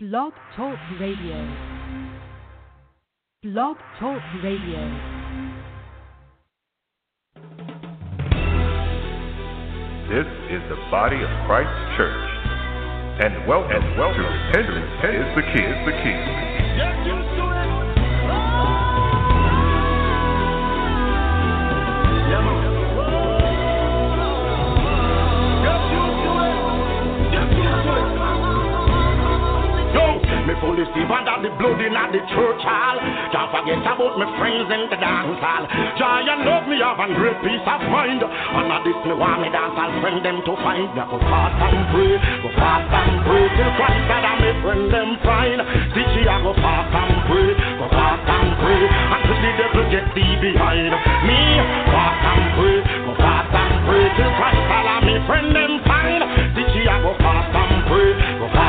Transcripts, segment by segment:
Blog Talk Radio. Blog Talk Radio. This is the body of Christ Church. And welcome, and welcome to repentance is the key. Is the key. Me fully see under the blood in the church hall. Don't forget about my friends in the dance hall. And love me have a great peace of mind. And of this me want me dance I'll friend them to find. Me go fast and pray, go fast and pray till Christ that I me friend them find. Teach I go fast and pray, go fast and pray until the devil get thee behind me. Fast and pray, go fast and pray till Christ that I me friend them find. Teach I go fast and pray, go fast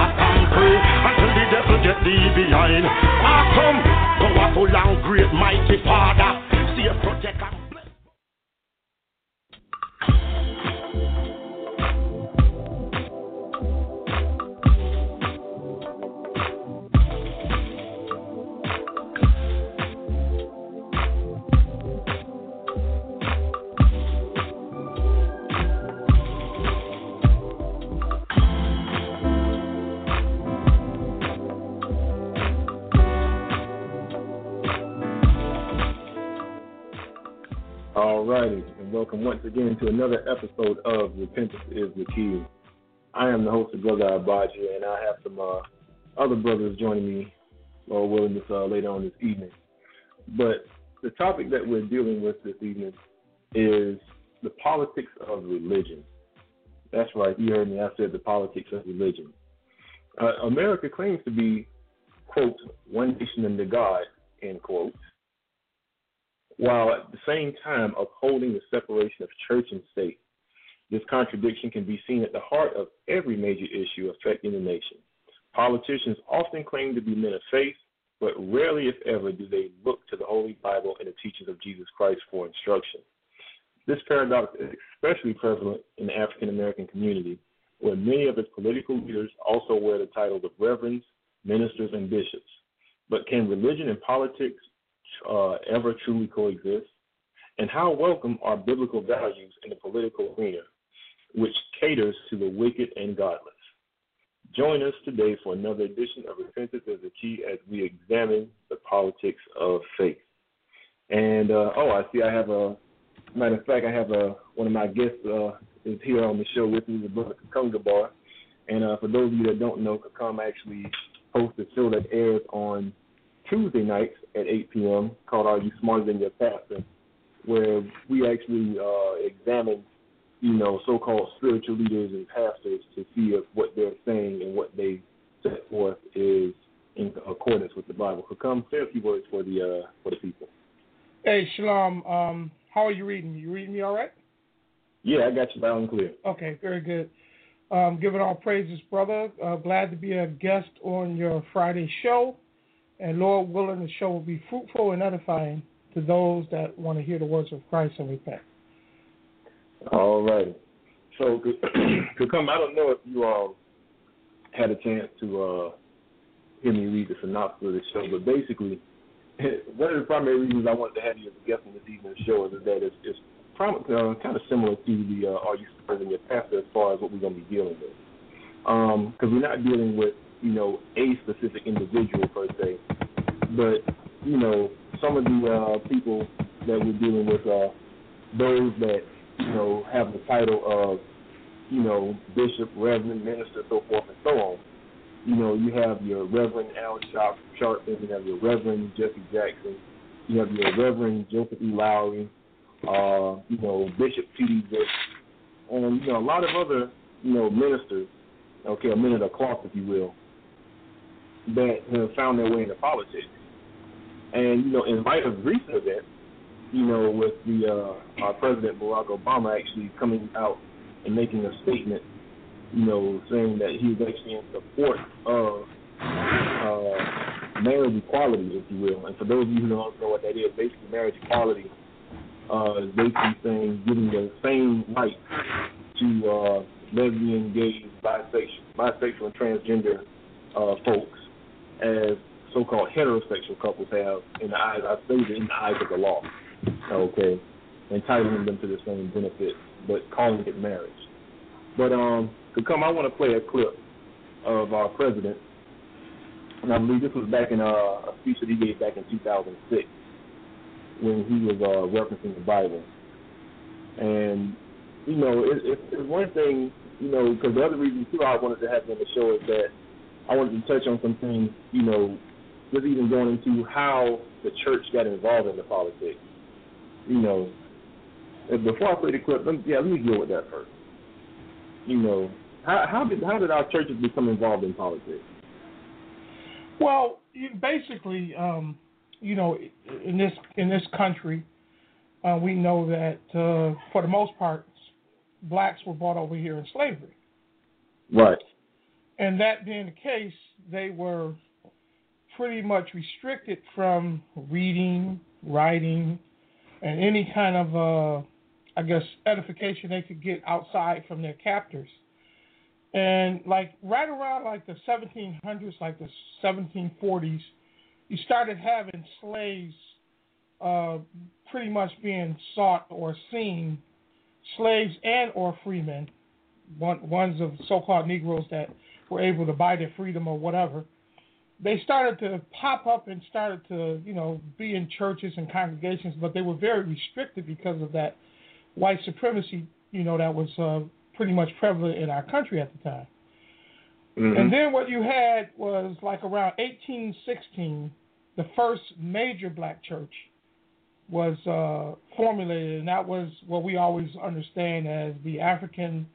until the devil get thee behind. Ah, awesome, powerful and great, mighty Father, save, protect and All righty, and welcome once again to another episode of Repentance is the Key. I am the host of Brother Abaji, and I have some uh, other brothers joining me, Lord willing, this, uh, later on this evening. But the topic that we're dealing with this evening is the politics of religion. That's right, you heard me. I said the politics of religion. Uh, America claims to be, quote, one nation under God, end quote while at the same time upholding the separation of church and state. This contradiction can be seen at the heart of every major issue affecting the nation. Politicians often claim to be men of faith, but rarely, if ever, do they look to the Holy Bible and the teachings of Jesus Christ for instruction. This paradox is especially prevalent in the African American community, where many of its political leaders also wear the titles of reverends, ministers, and bishops. But can religion and politics uh, ever truly coexist? And how welcome are biblical values in the political arena, which caters to the wicked and godless? Join us today for another edition of Repentance as a Key as we examine the politics of faith. And uh, oh, I see I have a matter of fact, I have a one of my guests uh, is here on the show with me, the brother Kakunga Bar. And uh, for those of you that don't know, Kakam actually hosts a show that airs on Tuesday nights at 8 p.m. called Are You Smarter Than Your Pastor, where we actually uh, examine, you know, so-called spiritual leaders and pastors to see if what they're saying and what they set forth is in accordance with the Bible. So come say a few words for the uh, for the people. Hey, Shalom. Um, how are you reading? You reading me all right? Yeah, I got you loud and clear. Okay, very good. Um, giving all praises, brother. Uh, glad to be a guest on your Friday show. And Lord willing, the show will be fruitful and edifying to those that want to hear the words of Christ and repent. All right. So, Kakum, I don't know if you all had a chance to uh, hear me read the synopsis of the show, but basically, one of the primary reasons I wanted to have you as a guest on this evening's show is that it's, it's uh, kind of similar to the uh, Are You Than Your Pastor as far as what we're going to be dealing with. Because um, we're not dealing with you know, a specific individual per se, but you know, some of the uh, people that we're dealing with are those that you know have the title of you know bishop, reverend, minister, so forth and so on. You know, you have your Reverend Al Sharp, Sharpton, you have your Reverend Jesse Jackson, you have your Reverend Joseph E. Lowery, uh, you know, Bishop T.D. Vick, and you know a lot of other you know ministers, okay, a men of cloth, if you will, that have found their way into politics. And you know, in light of recent events, you know, with the uh, our President Barack Obama actually coming out and making a statement, you know, saying that he was actually in support of uh, marriage equality, if you will. And for those of you who don't know what that is, basically marriage equality uh, is basically saying giving the same rights to uh, lesbian, gay, bisexual, bisexual and transgender uh, folks as so-called heterosexual couples have in the eyes, I say in the eyes of the law. Okay, entitling them to the same benefits, but calling it marriage. But um, to come, I want to play a clip of our president, and I believe this was back in uh, a speech that he gave back in 2006 when he was uh, referencing the Bible. And you know, it, it, it's one thing, you know, because the other reason too I wanted to have him on the show is that I wanted to touch on some things, you know, just even going into how the church got involved in the politics. You know, before I play the clip, let me, yeah, let me deal with that first. You know, how, how did how did our churches become involved in politics? Well, basically, um, you know, in this in this country, uh, we know that uh, for the most part, blacks were brought over here in slavery. Right. And that being the case, they were pretty much restricted from reading, writing, and any kind of, uh, I guess, edification they could get outside from their captors. And like right around like the 1700s, like the 1740s, you started having slaves uh, pretty much being sought or seen, slaves and or freemen, one, ones of so-called Negroes that were able to buy their freedom or whatever they started to pop up and started to, you know, be in churches and congregations, but they were very restricted because of that white supremacy, you know, that was uh, pretty much prevalent in our country at the time. Mm-hmm. And then what you had was like around 1816, the first major black church was uh, formulated, and that was what we always understand as the African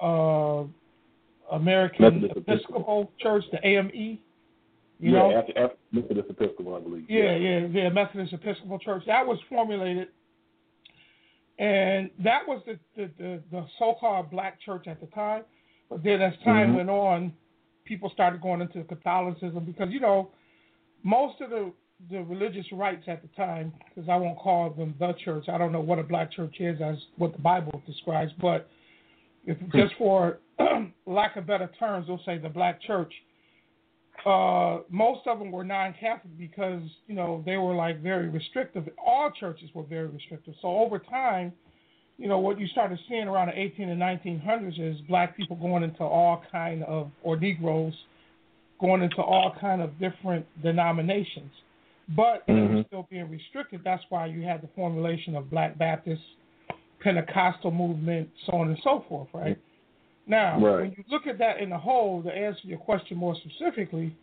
uh, American Episcopal Church, the AME. You yeah, know? after, after Methodist Episcopal, I believe. Yeah, yeah, yeah, Methodist Episcopal Church. That was formulated, and that was the, the, the, the so-called black church at the time. But then as time mm-hmm. went on, people started going into Catholicism because, you know, most of the the religious rights at the time, because I won't call them the church. I don't know what a black church is as what the Bible describes, but if hmm. just for lack of better terms, we'll say the black church uh, most of them were non-Catholic because you know they were like very restrictive. All churches were very restrictive. So over time, you know what you started seeing around the 18 and 1900s is black people going into all kind of or Negroes going into all kind of different denominations, but mm-hmm. they were still being restricted. That's why you had the formulation of Black Baptist, Pentecostal movement, so on and so forth, right? Now, right. when you look at that in the whole, to answer your question more specifically,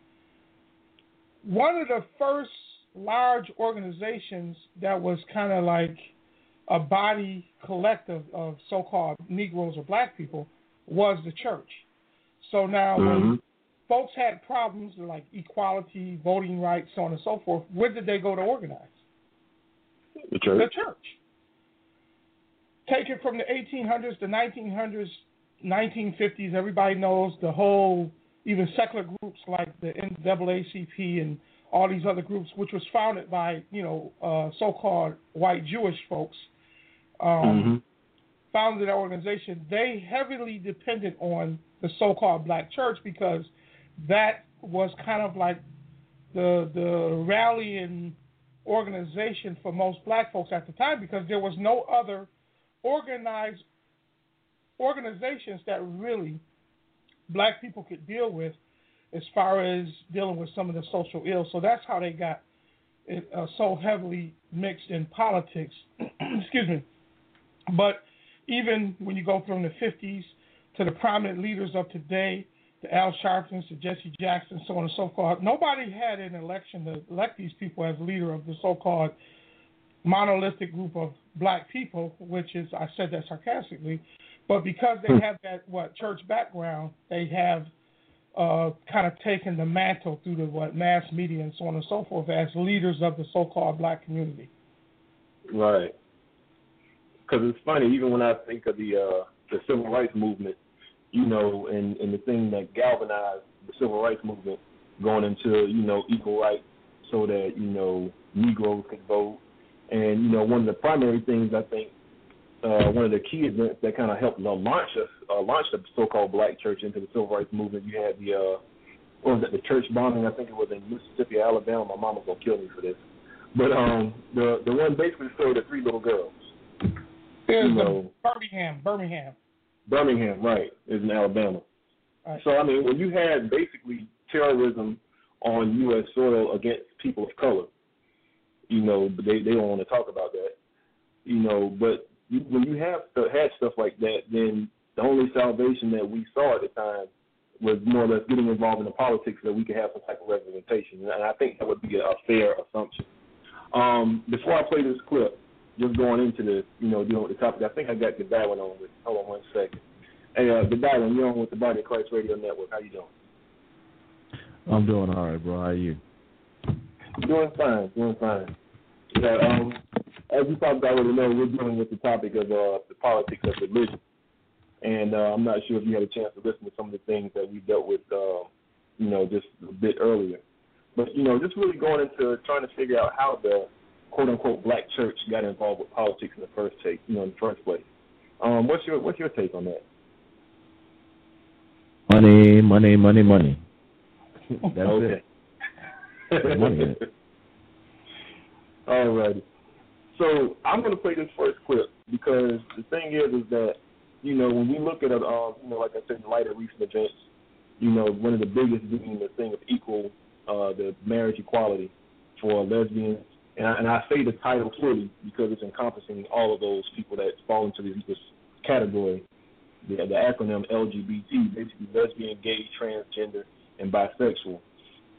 one of the first large organizations that was kind of like a body collective of so-called Negroes or Black people was the church. So now, mm-hmm. when folks had problems like equality, voting rights, so on and so forth, where did they go to organize? The church. The church. Take it from the 1800s, the 1900s, 1950s, everybody knows the whole, even secular groups like the NAACP and all these other groups, which was founded by, you know, uh, so-called white Jewish folks, um, mm-hmm. founded that organization. They heavily depended on the so-called black church because that was kind of like the the rallying organization for most black folks at the time because there was no other organized organizations that really black people could deal with as far as dealing with some of the social ills. So that's how they got it, uh, so heavily mixed in politics. Excuse me. But even when you go from the 50s to the prominent leaders of today, the Al Sharptons, to Jesse Jackson, so on and so forth, nobody had an election to elect these people as leader of the so-called monolithic group of black people, which is, I said that sarcastically, but because they hmm. have that what church background, they have uh, kind of taken the mantle through the what mass media and so on and so forth as leaders of the so-called black community. Right. Because it's funny, even when I think of the uh, the civil rights movement, you know, and and the thing that galvanized the civil rights movement going into you know equal rights, so that you know Negroes could vote, and you know one of the primary things I think uh, one of the key events that kind of helped uh, launch us, uh, launch the so-called Black Church into the civil rights movement. You had the uh, what was it, the church bombing? I think it was in Mississippi, Alabama. My mama's gonna kill me for this. But um, the the one basically showed the three little girls. There's you know, Birmingham, Birmingham. Birmingham, right, is in Alabama. Right. So I mean, when you had basically terrorism on U.S. soil against people of color, you know, but they they don't want to talk about that, you know. But when you have had stuff like that, then the only salvation that we saw at the time was more or less getting involved in the politics so that we could have some type of representation, and I think that would be a fair assumption. Um, before I play this clip, just going into the, you know, dealing with the topic, I think I got the bad one on with. Hold on one second. Hey, uh, Godwin, you're on with the Body of Christ Radio Network. How you doing? I'm doing all right, bro. How are you? Doing fine, doing fine. Yeah, um, as you probably already know, we're dealing with the topic of uh, the politics of religion. And uh, I'm not sure if you had a chance to listen to some of the things that we dealt with, uh, you know, just a bit earlier. But, you know, just really going into trying to figure out how the quote unquote black church got involved with politics in the first take, you know, in the first place. Um, what's your what's your take on that? Money, money, money, money. That's okay. it. Money. All righty. So I'm going to play this first clip because the thing is, is that you know when we look at it, um, you know, like I said, in light of recent events, you know, one of the biggest being the thing of equal, uh, the marriage equality for lesbians, and I, and I say the title clearly because it's encompassing all of those people that fall into this, this category. The, the acronym LGBT, basically lesbian, gay, transgender, and bisexual.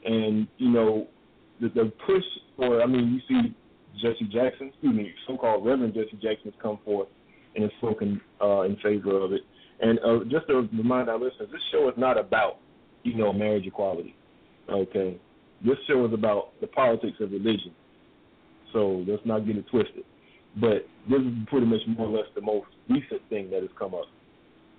And you know, the, the push for, I mean, you see Jesse Jackson, excuse me, so-called Reverend Jesse Jackson has come forth and has spoken uh, in favor of it. And uh, just to remind our listeners, this show is not about, you know, marriage equality. Okay, this show is about the politics of religion. So let's not get it twisted. But this is pretty much more or less the most recent thing that has come up.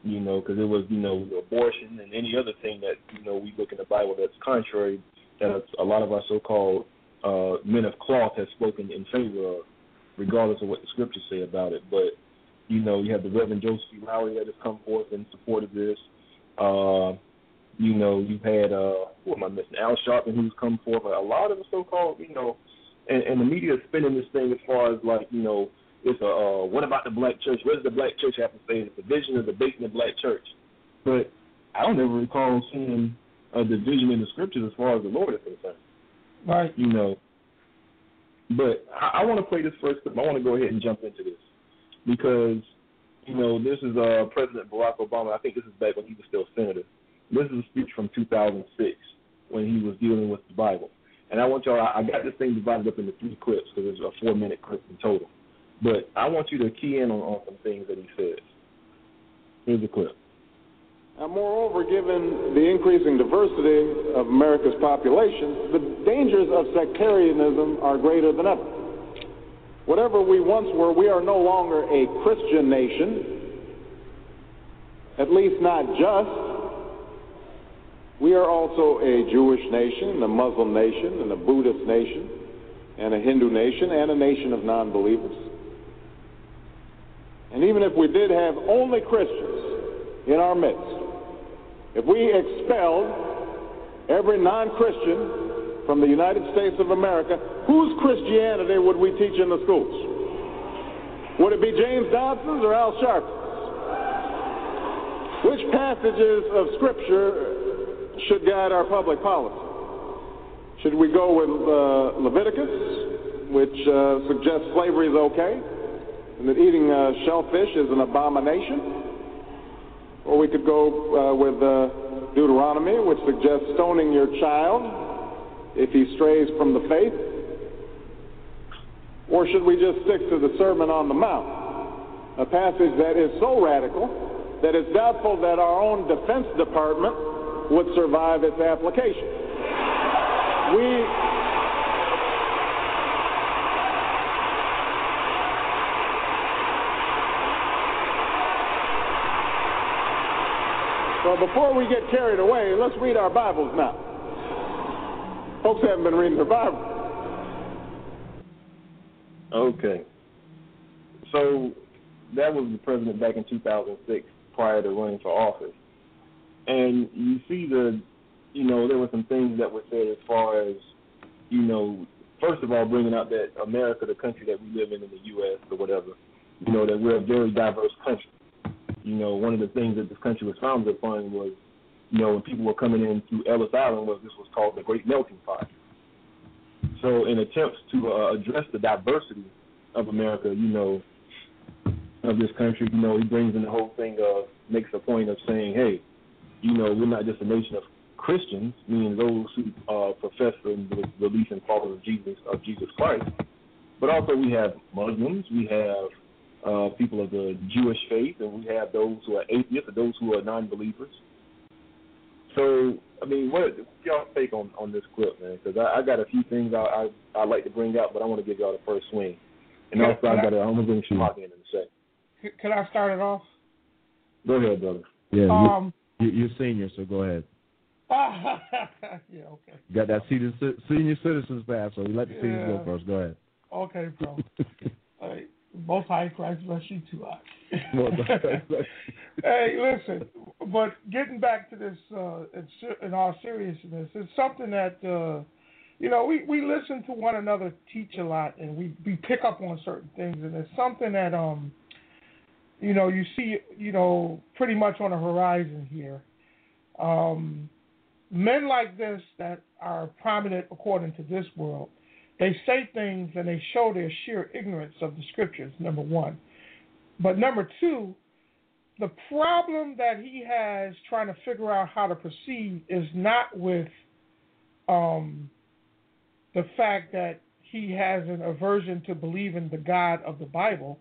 You know, because it was, you know, abortion and any other thing that, you know, we look in the Bible that's contrary that a lot of our so-called uh, men of cloth have spoken in favor of, regardless of what the scriptures say about it. But you know, you have the Reverend Joseph E. Lowery that has come forth in support of this. Uh, you know, you've had uh, who am I missing? Al Sharpton who's come forth. But a lot of the so-called, you know, and, and the media is spinning this thing as far as like, you know, it's a uh, what about the black church? What does the black church have to say? It's a division of the bait in the black church. But I don't ever recall seeing a division in the scriptures as far as the Lord is concerned. Right. You know. But I, I want to play this first clip. I want to go ahead and jump into this because you know this is uh, President Barack Obama. I think this is back when he was still a senator. This is a speech from 2006 when he was dealing with the Bible. And I want y'all. I, I got this thing divided up into three clips because it's a four-minute clip in total. But I want you to key in on, on some things that he says. Here's a clip. And moreover, given the increasing diversity of America's population, the dangers of sectarianism are greater than ever. Whatever we once were, we are no longer a Christian nation, at least not just. We are also a Jewish nation, a Muslim nation, and a Buddhist nation, and a Hindu nation, and a nation of non believers. And even if we did have only Christians in our midst, if we expelled every non Christian from the United States of America, whose Christianity would we teach in the schools? Would it be James Dobson's or Al Sharpton's? Which passages of Scripture should guide our public policy? Should we go with uh, Leviticus, which uh, suggests slavery is okay, and that eating uh, shellfish is an abomination? Or we could go uh, with uh, Deuteronomy, which suggests stoning your child if he strays from the faith. Or should we just stick to the Sermon on the Mount, a passage that is so radical that it's doubtful that our own Defense Department would survive its application? We Well, before we get carried away, let's read our Bibles now. Folks haven't been reading their Bible. Okay. So that was the president back in 2006 prior to running for office. And you see the you know, there were some things that were said as far as, you know, first of all, bringing out that America, the country that we live in in the U.S. or whatever, you know, that we're a very diverse country. You know, one of the things that this country was founded upon was, you know, when people were coming in through Ellis Island, was this was called the Great Melting Pot. So, in attempts to uh, address the diversity of America, you know, of this country, you know, he brings in the whole thing of makes a point of saying, hey, you know, we're not just a nation of Christians, meaning those who uh, profess the release and follow of Jesus of Jesus Christ, but also we have Muslims, we have uh, people of the Jewish faith, and we have those who are atheists, and those who are non-believers. So, I mean, what y'all take on on this clip, man? Because I, I got a few things I I I like to bring out, but I want to give y'all the first swing. And also, I got to I'm gonna bring Shamak in in a second. Can I start it off? Go ahead, brother. Yeah, um, you, you're senior, so go ahead. yeah, okay. Got that senior, senior citizens pass, so we let the yeah. seniors go first. Go ahead. Okay, bro. All right. Most high Christ bless you too. hey, listen, but getting back to this uh, in all seriousness, it's something that uh, you know we we listen to one another teach a lot, and we we pick up on certain things, and it's something that um you know you see you know pretty much on the horizon here. Um, men like this that are prominent according to this world they say things and they show their sheer ignorance of the scriptures, number one. But number two, the problem that he has trying to figure out how to proceed is not with um, the fact that he has an aversion to believing the God of the Bible.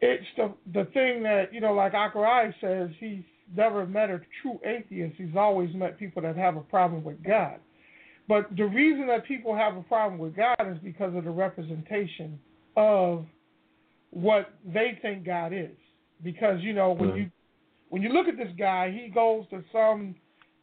It's the the thing that you know, like Akarai says, he's never met a true atheist. He's always met people that have a problem with God. But the reason that people have a problem with God is because of the representation of what they think God is. Because you know when mm-hmm. you when you look at this guy, he goes to some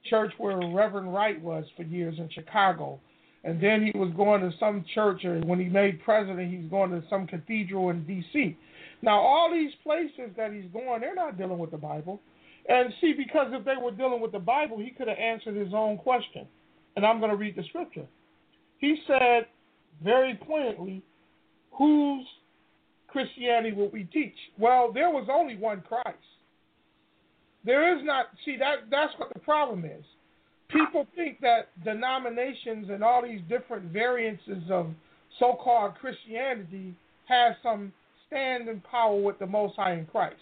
church where Reverend Wright was for years in Chicago, and then he was going to some church, or when he made president, he's going to some cathedral in D.C. Now all these places that he's going, they're not dealing with the Bible. And see, because if they were dealing with the Bible, he could have answered his own question and I'm going to read the scripture. He said very poignantly, whose Christianity will we teach? Well, there was only one Christ. There is not, see, that that's what the problem is. People think that denominations and all these different variances of so called Christianity has some stand and power with the Most High in Christ.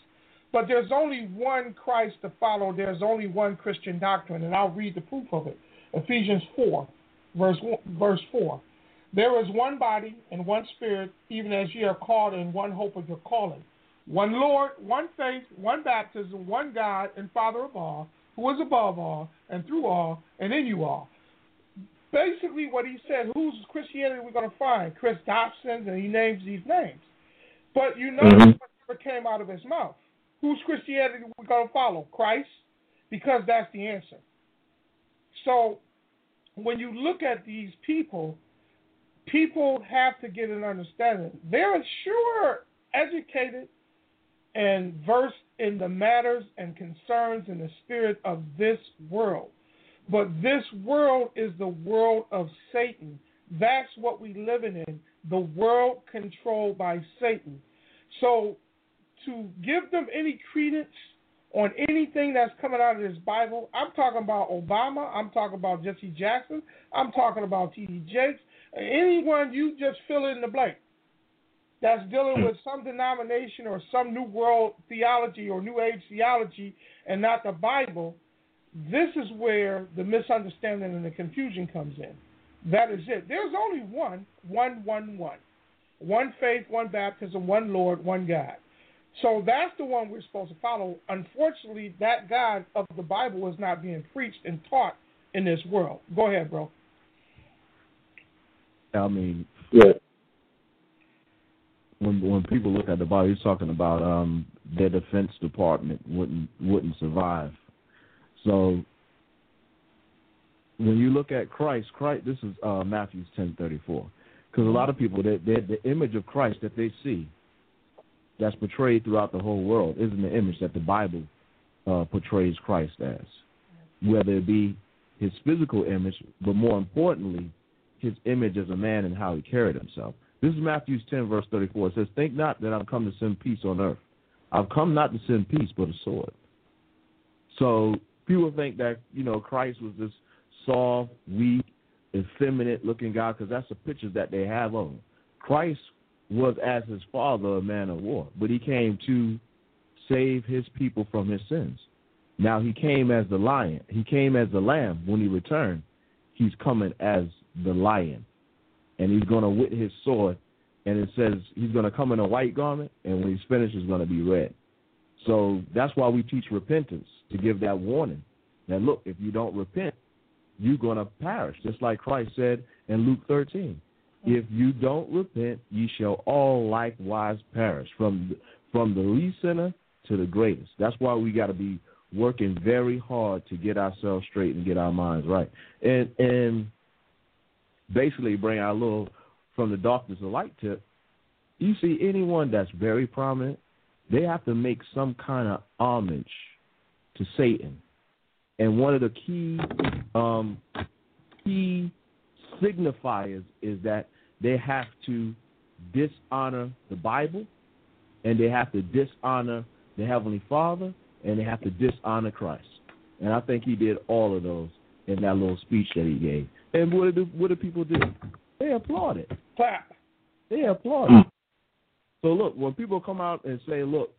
But there's only one Christ to follow. There's only one Christian doctrine, and I'll read the proof of it. Ephesians 4, verse, verse 4. There is one body and one spirit, even as ye are called in one hope of your calling. One Lord, one faith, one baptism, one God and Father of all, who is above all and through all and in you all. Basically, what he said, whose Christianity we're going to find? Chris Dobson, and he names these names. But you know mm-hmm. what never came out of his mouth. Whose Christianity we're going to follow? Christ, because that's the answer. So when you look at these people, people have to get an understanding. They're sure educated and versed in the matters and concerns in the spirit of this world. But this world is the world of Satan. That's what we live in, the world controlled by Satan. So to give them any credence on anything that's coming out of this Bible. I'm talking about Obama. I'm talking about Jesse Jackson. I'm talking about T.D. Jakes. Anyone you just fill in the blank that's dealing with some denomination or some new world theology or new age theology and not the Bible, this is where the misunderstanding and the confusion comes in. That is it. There's only one, one, one, one. One faith, one baptism, one Lord, one God. So that's the one we're supposed to follow. Unfortunately, that God of the Bible is not being preached and taught in this world. Go ahead, bro. I mean, yeah. When when people look at the Bible, he's talking about um, their defense department wouldn't wouldn't survive. So when you look at Christ, Christ, this is uh, Matthew ten thirty four, because a lot of people, they, the image of Christ that they see that's portrayed throughout the whole world isn't the image that the Bible uh, portrays Christ as. whether it be his physical image, but more importantly, his image as a man and how he carried himself. This is Matthew 10, verse 34. It says, Think not that I've come to send peace on earth. I've come not to send peace, but a sword. So people think that, you know, Christ was this soft, weak, effeminate looking guy because that's the pictures that they have of him. Christ was, as his father, a man of war, but he came to save his people from his sins. Now he came as the lion. He came as the lamb. When he returned, he's coming as the lion. And he's going to with his sword. And it says he's going to come in a white garment. And when he's finished, it's going to be red. So that's why we teach repentance to give that warning that look, if you don't repent, you're going to perish. Just like Christ said in Luke 13. If you don't repent, ye shall all likewise perish, from from the least sinner to the greatest. That's why we got to be working very hard to get ourselves straight and get our minds right, and and basically bring our little from the darkness to light tip. You see anyone that's very prominent, they have to make some kind of homage to Satan, and one of the key um, key signifiers is that they have to dishonor the Bible and they have to dishonor the Heavenly Father and they have to dishonor Christ. And I think he did all of those in that little speech that he gave. And what do what do people do? They applaud it. Clap. They applaud it. So look, when people come out and say, "Look,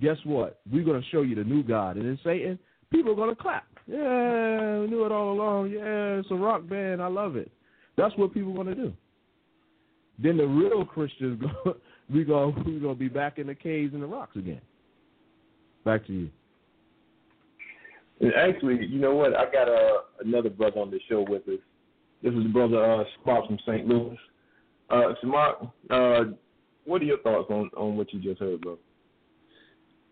guess what? We're going to show you the new God," and it's Satan, people are going to clap. Yeah, we knew it all along. Yeah, it's a rock band. I love it. That's what people are going to do. Then the real Christians, go, we go, we gonna be back in the caves and the rocks again. Back to you. And actually, you know what? I got uh, another brother on the show with us. This is brother uh, Sparks from St. Louis. Uh, Shamar, uh, what are your thoughts on, on what you just heard, bro?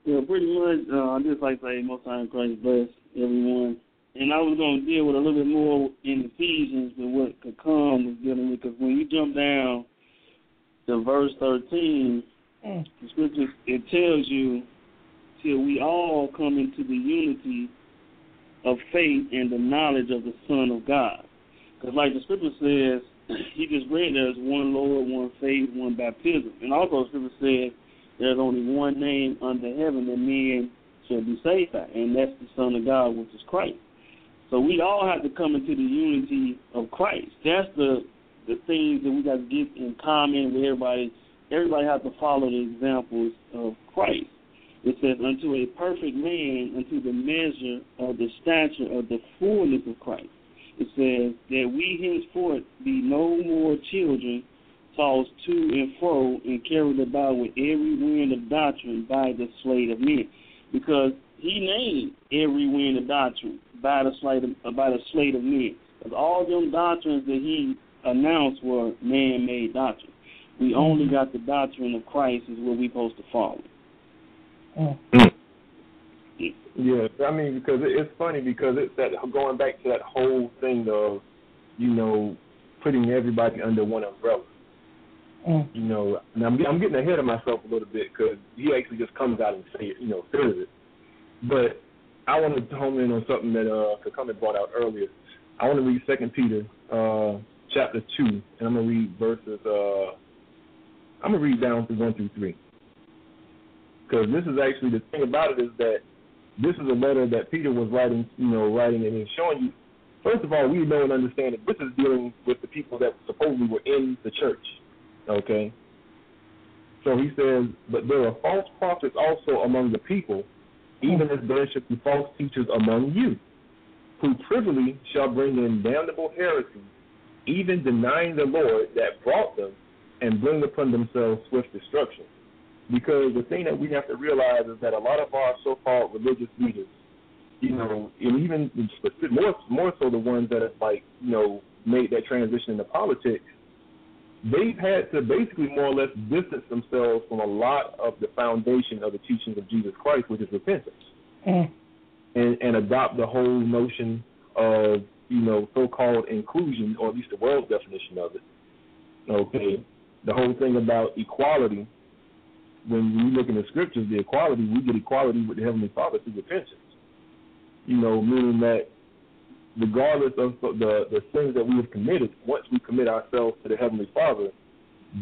Yeah, pretty much. Uh, I just like to say, most time Christ bless everyone. And I was going to deal with a little bit more in Ephesians with what could come was dealing with, because when you jump down to verse 13, Mm. the scripture, it tells you till we all come into the unity of faith and the knowledge of the Son of God. Because like the scripture says, he just read there's one Lord, one faith, one baptism. And also the scripture says there's only one name under heaven that men shall be saved by, and that's the Son of God, which is Christ. So we all have to come into the unity of Christ. That's the the things that we got to get in common with everybody. Everybody has to follow the examples of Christ. It says, unto a perfect man, unto the measure of the stature of the fullness of Christ. It says that we henceforth be no more children, tossed to and fro and carried about with every wind of doctrine by the sleight of men. Because he named every wind of doctrine by the sleight of, by the sleight of men. Because all them doctrines that he announced were man-made doctrine. We only got the doctrine of Christ is what we supposed to follow. Mm. Yeah, I mean because it, it's funny because it's that going back to that whole thing of, you know, putting everybody under one umbrella. Mm. You know, and I'm I'm getting ahead of myself a little bit because he actually just comes out and say it, you know, says it. But I want to home in on something that uh Kakame brought out earlier. I want to read Second Peter uh chapter two, and I'm gonna read verses uh I'm gonna read down through one through three. Because this is actually the thing about it is that this is a letter that Peter was writing, you know, writing and he's showing you. First of all, we know and understand that this is dealing with the people that supposedly were in the church. Okay. So he says, but there are false prophets also among the people, even as there should be false teachers among you, who privily shall bring in damnable heresies, even denying the Lord that brought them, and bring upon themselves swift destruction. Because the thing that we have to realize is that a lot of our so-called religious leaders, you know, and even more more so the ones that have like you know made that transition into politics, they've had to basically more or less distance themselves from a lot of the foundation of the teachings of Jesus Christ, which is repentance, Mm. and and adopt the whole notion of you know so-called inclusion, or at least the world's definition of it. Okay, the whole thing about equality when we look in the scriptures, the equality, we get equality with the Heavenly Father through repentance. You know, meaning that regardless of the the sins that we have committed, once we commit ourselves to the Heavenly Father,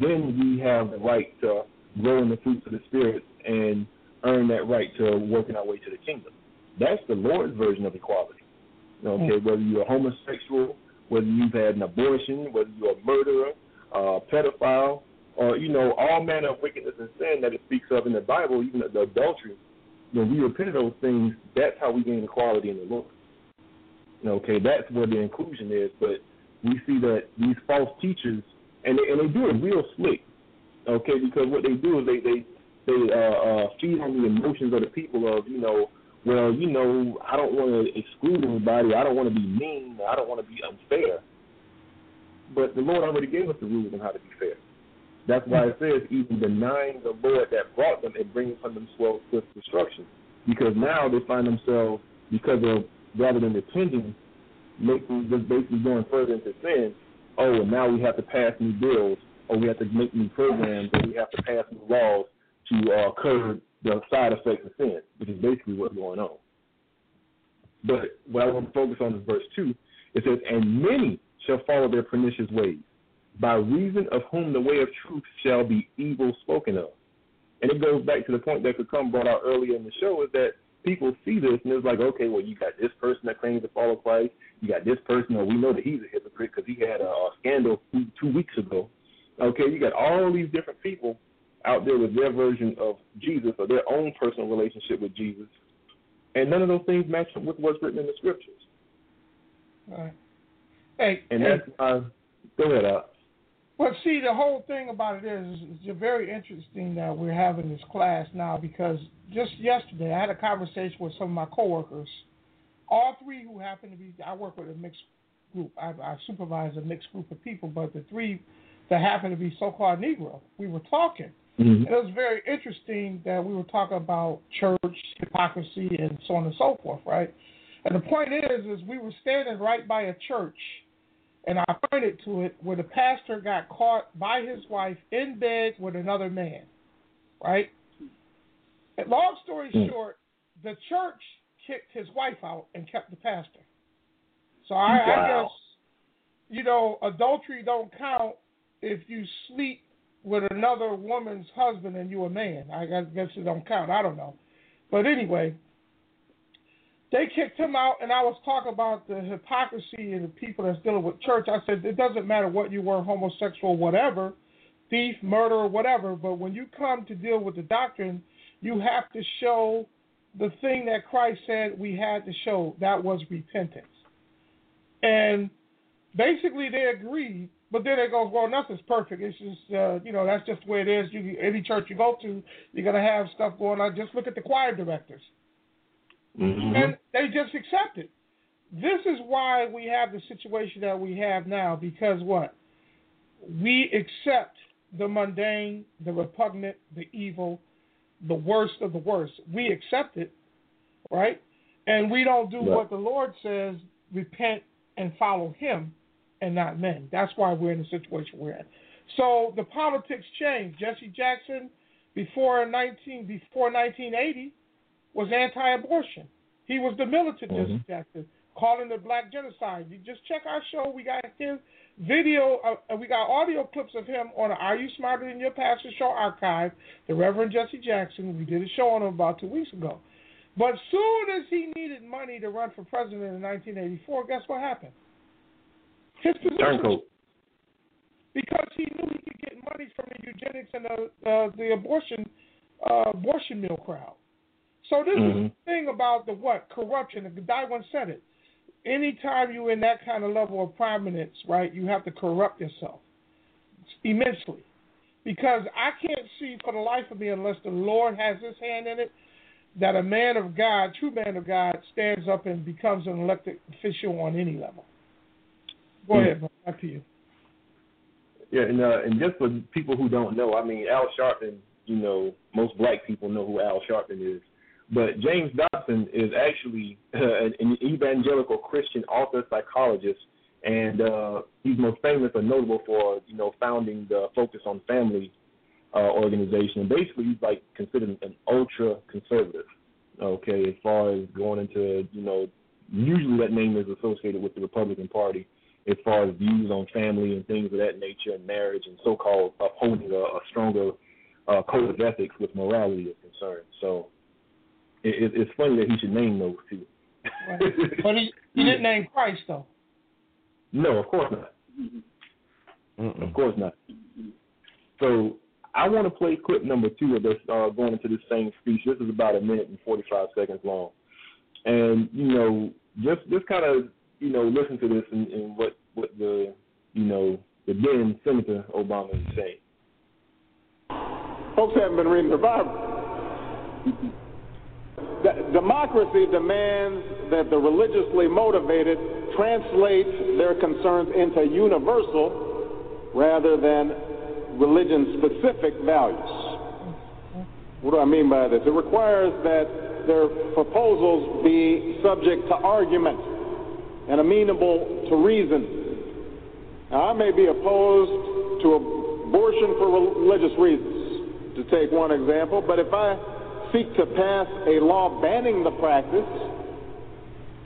then we have the right to grow in the fruits of the Spirit and earn that right to working our way to the kingdom. That's the Lord's version of equality. Okay, mm-hmm. whether you're a homosexual, whether you've had an abortion, whether you're a murderer, uh, pedophile, or you know all manner of wickedness and sin that it speaks of in the Bible, even the adultery. When we repent of those things, that's how we gain equality in the Lord. Okay, that's where the inclusion is. But we see that these false teachers, and they, and they do it real slick. Okay, because what they do is they they they uh, uh, feed on the emotions of the people of you know, well you know I don't want to exclude anybody, I don't want to be mean, I don't want to be unfair. But the Lord already gave us the rules on how to be fair. That's why it says, even denying the Lord that brought them and bringing upon themselves swift destruction. Because now they find themselves, because of, rather than repenting, making, just basically going further into sin, oh, and now we have to pass new bills, or we have to make new programs, or we have to pass new laws to uh, curb the side effects of sin, which is basically what's going on. But what I want to focus on is verse 2. It says, And many shall follow their pernicious ways by reason of whom the way of truth shall be evil spoken of. And it goes back to the point that come brought out earlier in the show is that people see this and it's like, okay, well, you got this person that claims to follow Christ. You got this person, or we know that he's a hypocrite because he had a, a scandal two, two weeks ago. Okay, you got all these different people out there with their version of Jesus or their own personal relationship with Jesus. And none of those things match up with what's written in the scriptures. All right. Hey, and hey. that's why. Go ahead, Al. Well, see, the whole thing about it is, it's very interesting that we're having this class now because just yesterday I had a conversation with some of my coworkers, all three who happen to be, I work with a mixed group. I, I supervise a mixed group of people, but the three that happen to be so-called Negro, we were talking. Mm-hmm. It was very interesting that we were talking about church hypocrisy and so on and so forth, right? And the point is, is we were standing right by a church – and I pointed to it where the pastor got caught by his wife in bed with another man. Right? And long story mm. short, the church kicked his wife out and kept the pastor. So I, wow. I guess you know adultery don't count if you sleep with another woman's husband and you're a man. I guess it don't count. I don't know. But anyway, they kicked him out, and I was talking about the hypocrisy and the people that's dealing with church. I said it doesn't matter what you were, homosexual, whatever, thief, murderer, whatever. But when you come to deal with the doctrine, you have to show the thing that Christ said we had to show. That was repentance. And basically, they agreed. But then it goes, well, nothing's perfect. It's just, uh, you know, that's just the way it is. You, any church you go to, you're gonna have stuff going on. Just look at the choir directors. Mm-hmm. And they just accept it. This is why we have the situation that we have now because what? We accept the mundane, the repugnant, the evil, the worst of the worst. We accept it, right? And we don't do what the Lord says repent and follow Him and not men. That's why we're in the situation we're in. So the politics changed. Jesse Jackson, before 19, before 1980, was anti-abortion. He was the militant mm-hmm. Jackson, calling the black genocide. You just check our show. We got his video, uh, we got audio clips of him on the Are You Smarter Than Your Pastor show archive, the Reverend Jesse Jackson. We did a show on him about two weeks ago. But soon as he needed money to run for president in 1984, guess what happened? His position. Because he knew he could get money from the eugenics and the, uh, the abortion uh, abortion mill crowd. So this mm-hmm. is the thing about the what corruption. The guy once said it. Anytime you're in that kind of level of prominence, right, you have to corrupt yourself immensely, because I can't see for the life of me unless the Lord has His hand in it that a man of God, true man of God, stands up and becomes an elected official on any level. Go mm-hmm. ahead, back to you. Yeah, and uh, and just for people who don't know, I mean, Al Sharpton. You know, most black people know who Al Sharpton is. But James Dobson is actually uh, an evangelical Christian author psychologist, and uh, he's most famous or notable for you know founding the Focus on Family uh, organization. And basically, he's like considered an ultra conservative. Okay, as far as going into you know usually that name is associated with the Republican Party as far as views on family and things of that nature and marriage and so-called upholding a, a stronger uh, code of ethics with morality is concerned. So it, it's funny that he should name those two. Right. But he, he didn't name Christ though. No, of course not. Mm-mm. Of course not. So I want to play clip number two of this, uh, going into this same speech. This is about a minute and 45 seconds long. And, you know, just just kind of, you know, listen to this and, and what, what the, you know, the then Senator Obama is saying. Folks haven't been reading the Bible. D- democracy demands that the religiously motivated translate their concerns into universal rather than religion specific values. What do I mean by this? It requires that their proposals be subject to argument and amenable to reason. Now, I may be opposed to abortion for religious reasons, to take one example, but if I seek to pass a law banning the practice,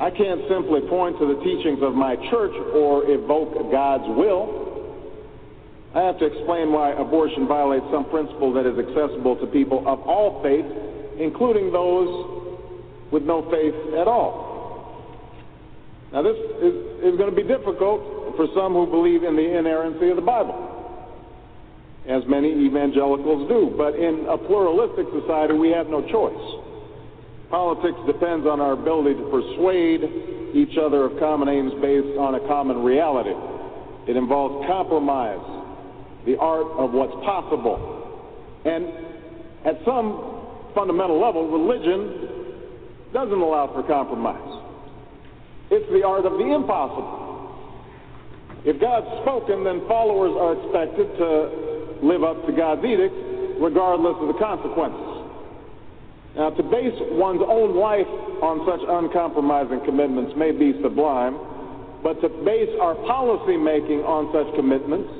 I can't simply point to the teachings of my church or evoke God's will. I have to explain why abortion violates some principle that is accessible to people of all faiths, including those with no faith at all. Now, this is, is going to be difficult for some who believe in the inerrancy of the Bible, as many evangelicals do. But in a pluralistic society, we have no choice. Politics depends on our ability to persuade each other of common aims based on a common reality. It involves compromise, the art of what's possible. And at some fundamental level, religion doesn't allow for compromise. It's the art of the impossible. If God's spoken, then followers are expected to live up to God's edict, regardless of the consequences. Now, to base one's own life on such uncompromising commitments may be sublime, but to base our policy making on such commitments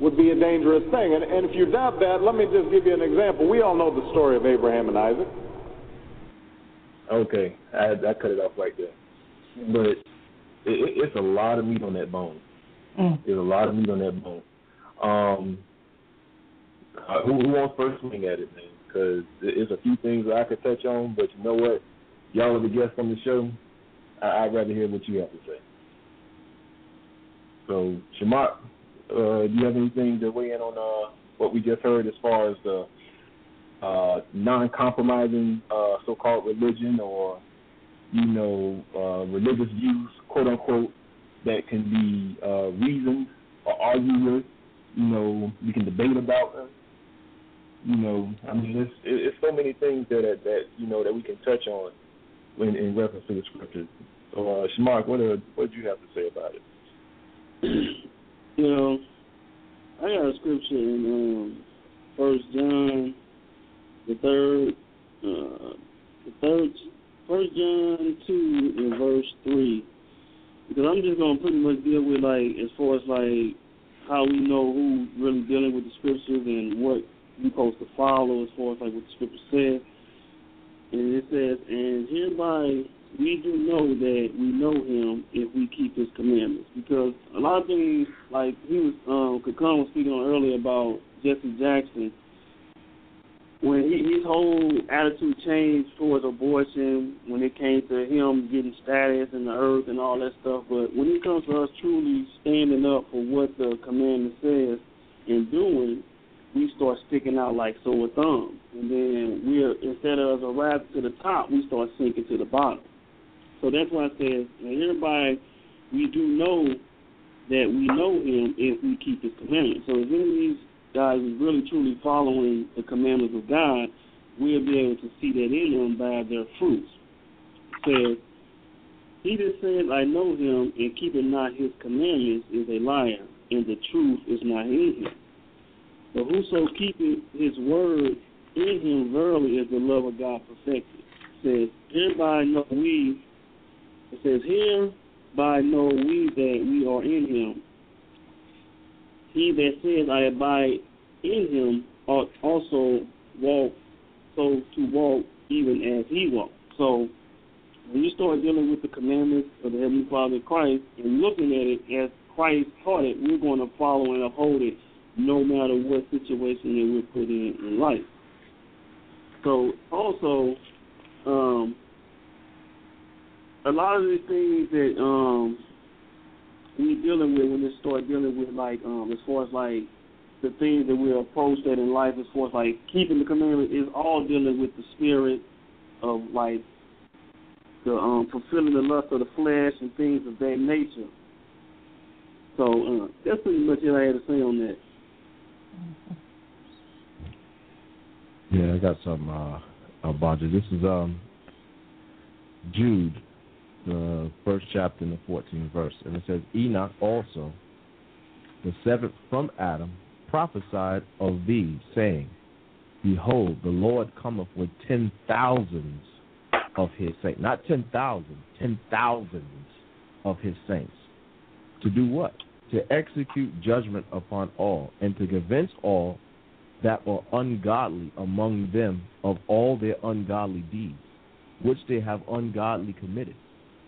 would be a dangerous thing. And, and if you doubt that, let me just give you an example. We all know the story of Abraham and Isaac. Okay, I, I cut it off right there. But it, it, it's a lot of meat on that bone. Mm. There's a lot of meat on that bone. Um, uh, who, who wants first swing at it, man? Because there's a few things that I could touch on, but you know what? Y'all are the guests on the show. I, I'd rather hear what you have to say. So, Shamak, uh, do you have anything to weigh in on uh, what we just heard as far as the uh, non-compromising uh, so-called religion or, you know, uh, religious views, quote unquote, that can be uh, reasoned or argued with? You know, we can debate about them. You know, I mean, it's it's so many things that that you know that we can touch on in, in reference to the scriptures. So, uh, Shamark, what uh, what do you have to say about it? you know, I got a scripture in um, First John, the third, uh, the third, First John two and verse three, because I'm just gonna pretty much deal with like as far as like how we know who really dealing with the scriptures and what we supposed to follow as far as like what the scripture says. And it says, and hereby we do know that we know him if we keep his commandments. Because a lot of things, like he was, um, Kakon was speaking on earlier about Jesse Jackson, when he, his whole attitude changed towards abortion, when it came to him getting status in the earth and all that stuff. But when it comes to us truly standing up for what the commandment says and doing, we start sticking out like sore thumbs. And then we're instead of a rise to the top, we start sinking to the bottom. So that's why it says, and everybody, we do know that we know him if we keep his commandments. So if any of these guys is really truly following the commandments of God, we'll be able to see that in them by their fruits. It says, he that says, I know him, and keepeth not his commandments is a liar, and the truth is not in him. But whoso keepeth his word in him, verily is the love of God perfected. It says, hereby know we, it says, hereby know we that we are in him. He that says, I abide in him, ought also walk, so to walk even as he walked. So, when you start dealing with the commandments of the Heavenly Father Christ and looking at it as Christ taught it, we're going to follow and uphold it no matter what situation that we're put in in life. So also, um, a lot of the things that um, we're dealing with when we start dealing with like um, as far as like the things that we approach that in life as far as like keeping the commandment is all dealing with the spirit of like the um, fulfilling the lust of the flesh and things of that nature. So uh, that's pretty much what I had to say on that. Yeah, I got some uh, about you. This is um, Jude, the first chapter in the 14th verse, and it says, Enoch also, the seventh from Adam, prophesied of thee, saying, Behold, the Lord cometh with ten thousands of his saints. Not ten thousand, ten thousands of his saints. To do what? To execute judgment upon all, and to convince all that were ungodly among them of all their ungodly deeds, which they have ungodly committed,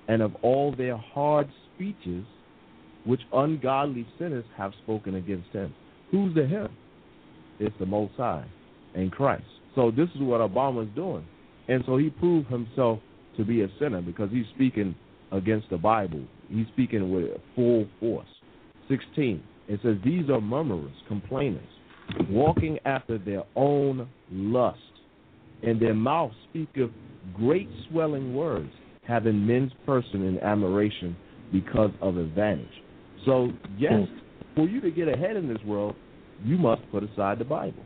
and of all their hard speeches, which ungodly sinners have spoken against him. Who's the him? It's the Most High and Christ. So this is what Obama is doing. And so he proved himself to be a sinner because he's speaking against the Bible. He's speaking with full force. 16, it says, These are murmurers, complainers, walking after their own lust, and their mouth speaketh great swelling words, having men's person in admiration because of advantage. So, yes, hmm. for you to get ahead in this world, you must put aside the Bible.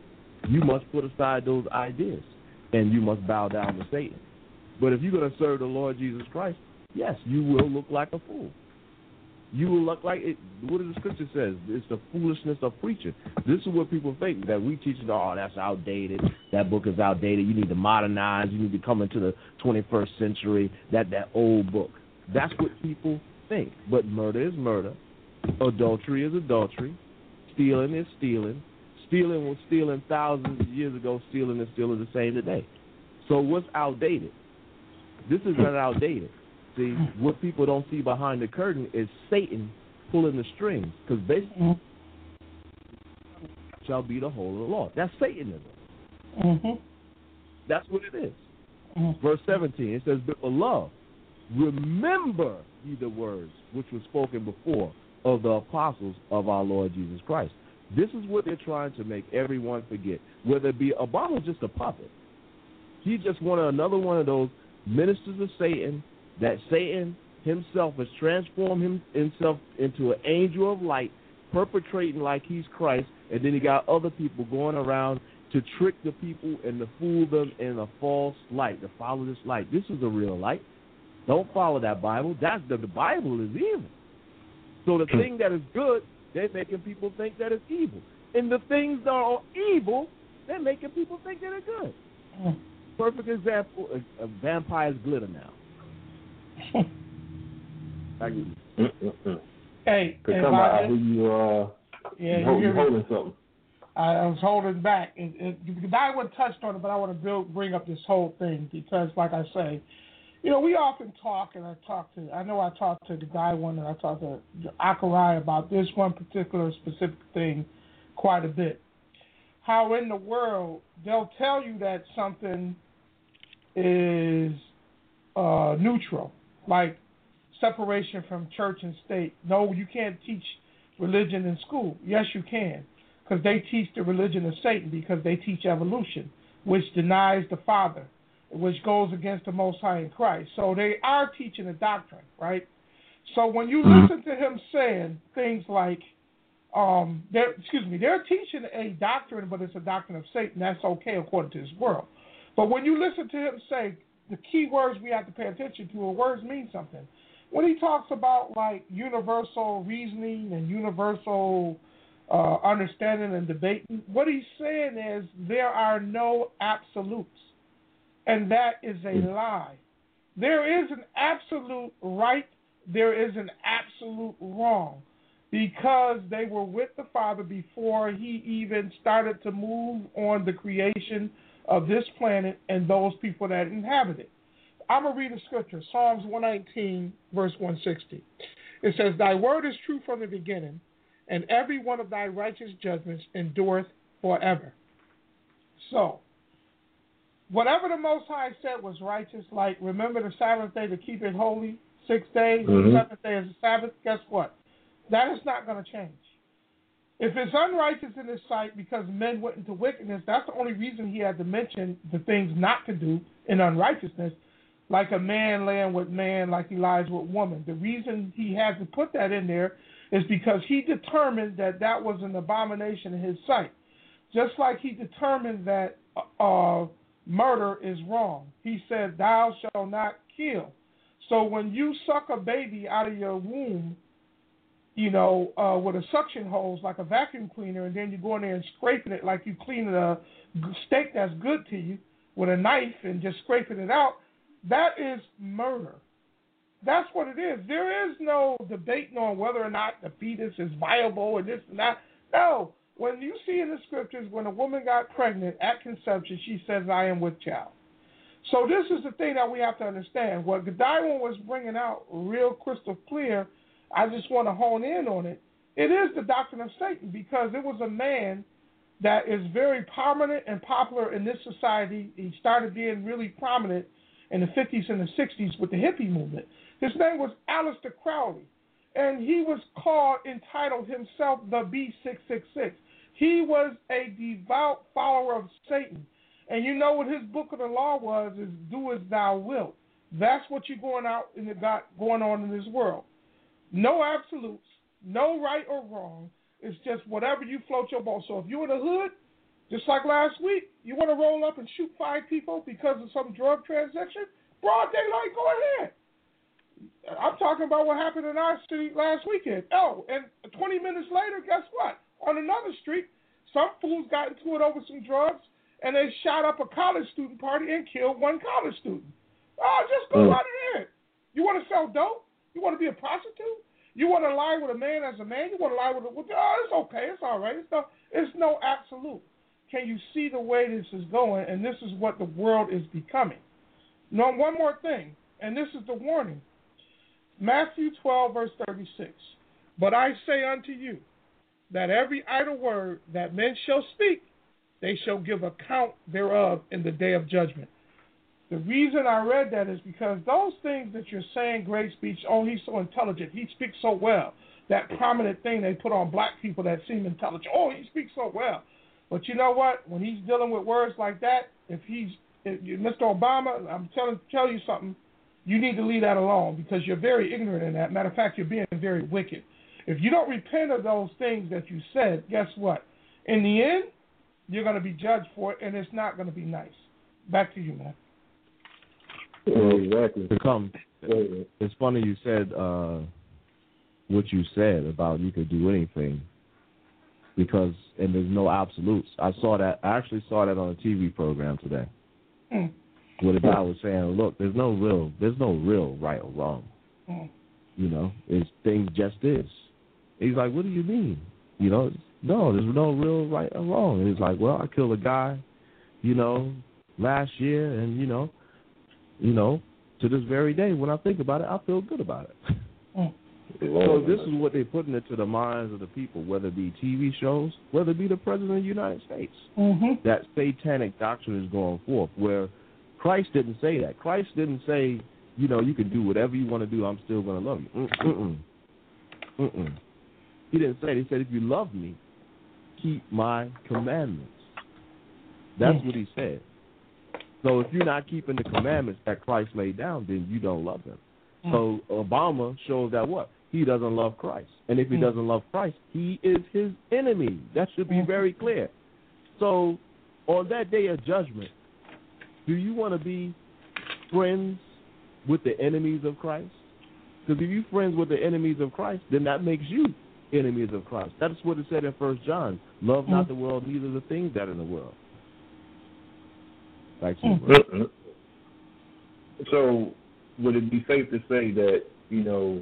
You must put aside those ideas, and you must bow down to Satan. But if you're going to serve the Lord Jesus Christ, yes, you will look like a fool. You will look like it. What does the scripture says? It's the foolishness of preaching. This is what people think that we teach. Oh, that's outdated. That book is outdated. You need to modernize. You need to come into the 21st century. That that old book. That's what people think. But murder is murder. Adultery is adultery. Stealing is stealing. Stealing was stealing thousands of years ago. Stealing is still the same today. So what's outdated? This is not outdated. See, what people don't see behind the curtain is Satan pulling the strings, because basically shall be the whole of the law. That's Satanism. Mm-hmm. That's what it is. Mm-hmm. Verse 17, it says, But beloved, remember ye the words which were spoken before of the apostles of our Lord Jesus Christ. This is what they're trying to make everyone forget. Whether it be Obama just a puppet. He just wanted another one of those ministers of Satan that Satan himself has transformed himself into an angel of light, perpetrating like he's Christ, and then he got other people going around to trick the people and to fool them in a false light, to follow this light. This is a real light. Don't follow that Bible. That's the, the Bible is evil. So the hmm. thing that is good, they're making people think that it's evil. And the things that are evil, they're making people think that it's good. Hmm. Perfect example, a, a vampire's glitter now. Like, Hey, Could hey, come out Roger. who you uh Yeah, you hold, you you holding something. I, I was holding back. It, it, because I would touched on it, but I want to build, bring up this whole thing because, like I say, you know, we often talk, and I talk to, I know I talked to the guy one, and I talked to Akarai about this one particular specific thing quite a bit. How in the world they'll tell you that something is uh, neutral, like separation from church and state. No, you can't teach religion in school. Yes, you can, because they teach the religion of Satan because they teach evolution, which denies the Father, which goes against the Most High in Christ. So they are teaching a doctrine, right? So when you listen to him saying things like, um, they're, excuse me, they're teaching a doctrine, but it's a doctrine of Satan. That's okay according to this world. But when you listen to him say the key words we have to pay attention to, or words mean something. When he talks about like universal reasoning and universal uh, understanding and debating, what he's saying is there are no absolutes, and that is a lie. There is an absolute right, there is an absolute wrong, because they were with the Father before he even started to move on the creation of this planet and those people that inhabit it. I'm going to read the scripture Psalms 119, verse 160. It says, Thy word is true from the beginning, and every one of thy righteous judgments endureth forever. So, whatever the Most High said was righteous, like remember the Sabbath day to keep it holy, six days, Mhm. the seventh day is the Sabbath, guess what? That is not going to change. If it's unrighteous in his sight because men went into wickedness, that's the only reason he had to mention the things not to do in unrighteousness, like a man laying with man, like he lies with woman. The reason he had to put that in there is because he determined that that was an abomination in his sight. Just like he determined that uh, murder is wrong. He said, Thou shalt not kill. So when you suck a baby out of your womb, you know, uh, with a suction hose like a vacuum cleaner, and then you go in there and scraping it like you cleaning a steak that's good to you with a knife and just scraping it out, that is murder. That's what it is. There is no debating on whether or not the fetus is viable and this and that. No. When you see in the scriptures, when a woman got pregnant at conception, she says, I am with child. So this is the thing that we have to understand. What Godwin was bringing out real crystal clear, I just want to hone in on it. It is the doctrine of Satan because it was a man that is very prominent and popular in this society. He started being really prominent in the 50s and the 60s with the hippie movement. His name was Aleister Crowley, and he was called, entitled himself the B666. He was a devout follower of Satan. And you know what his book of the law was is do as thou wilt. That's what you're going out the got going on in this world. No absolutes, no right or wrong. It's just whatever you float your boat. So if you're in the hood, just like last week, you want to roll up and shoot five people because of some drug transaction, broad daylight, go ahead. I'm talking about what happened in our city last weekend. Oh, and 20 minutes later, guess what? On another street, some fools got into it over some drugs, and they shot up a college student party and killed one college student. Oh, just go Mm. right ahead. You want to sell dope? You want to be a prostitute? You want to lie with a man as a man? You want to lie with a with, oh, it's okay, it's all right. It's no, it's no absolute. Can you see the way this is going? And this is what the world is becoming. Now, one more thing, and this is the warning. Matthew 12, verse 36. But I say unto you that every idle word that men shall speak, they shall give account thereof in the day of judgment. The reason I read that is because those things that you're saying, great speech, oh, he's so intelligent, he speaks so well. That prominent thing they put on black people that seem intelligent, oh, he speaks so well. But you know what? When he's dealing with words like that, if he's if you, Mr. Obama, I'm telling tell you something, you need to leave that alone because you're very ignorant in that. Matter of fact, you're being very wicked. If you don't repent of those things that you said, guess what? In the end, you're going to be judged for it, and it's not going to be nice. Back to you, man. Exactly. To come, Yeah. it's funny you said uh, what you said about you could do anything because and there's no absolutes. I saw that. I actually saw that on a TV program today Mm, where the guy was saying, "Look, there's no real, there's no real right or wrong. mm, You know, it's things just is." He's like, "What do you mean? You know, no, there's no real right or wrong." And he's like, "Well, I killed a guy, you know, last year, and you know, you know, to this very day, when I think about it, I feel good about it." mm. So this is what they're putting into the minds of the people, whether it be TV shows, whether it be the President of the United States. Mm-hmm. That satanic doctrine is going forth, where Christ didn't say that. Christ didn't say, you know, you can do whatever you want to do. I'm still going to love you. Mm-mm. Mm-mm. He didn't say. It. He said, if you love me, keep my commandments. That's Mm. what he said. So if you're not keeping the commandments that Christ laid down, then you don't love him. So Obama shows that what? He doesn't love Christ. And if he Mm. doesn't love Christ, he is his enemy. That should be Mhm. very clear. So on that day of judgment, do you want to be friends with the enemies of Christ? Because if you're friends with the enemies of Christ, then that makes you enemies of Christ. That's what it said in First John. Love not Mm. the world, neither the things that are in the world. Back to Mm. you, bro. Mm-mm. So, would it be safe to say that you know,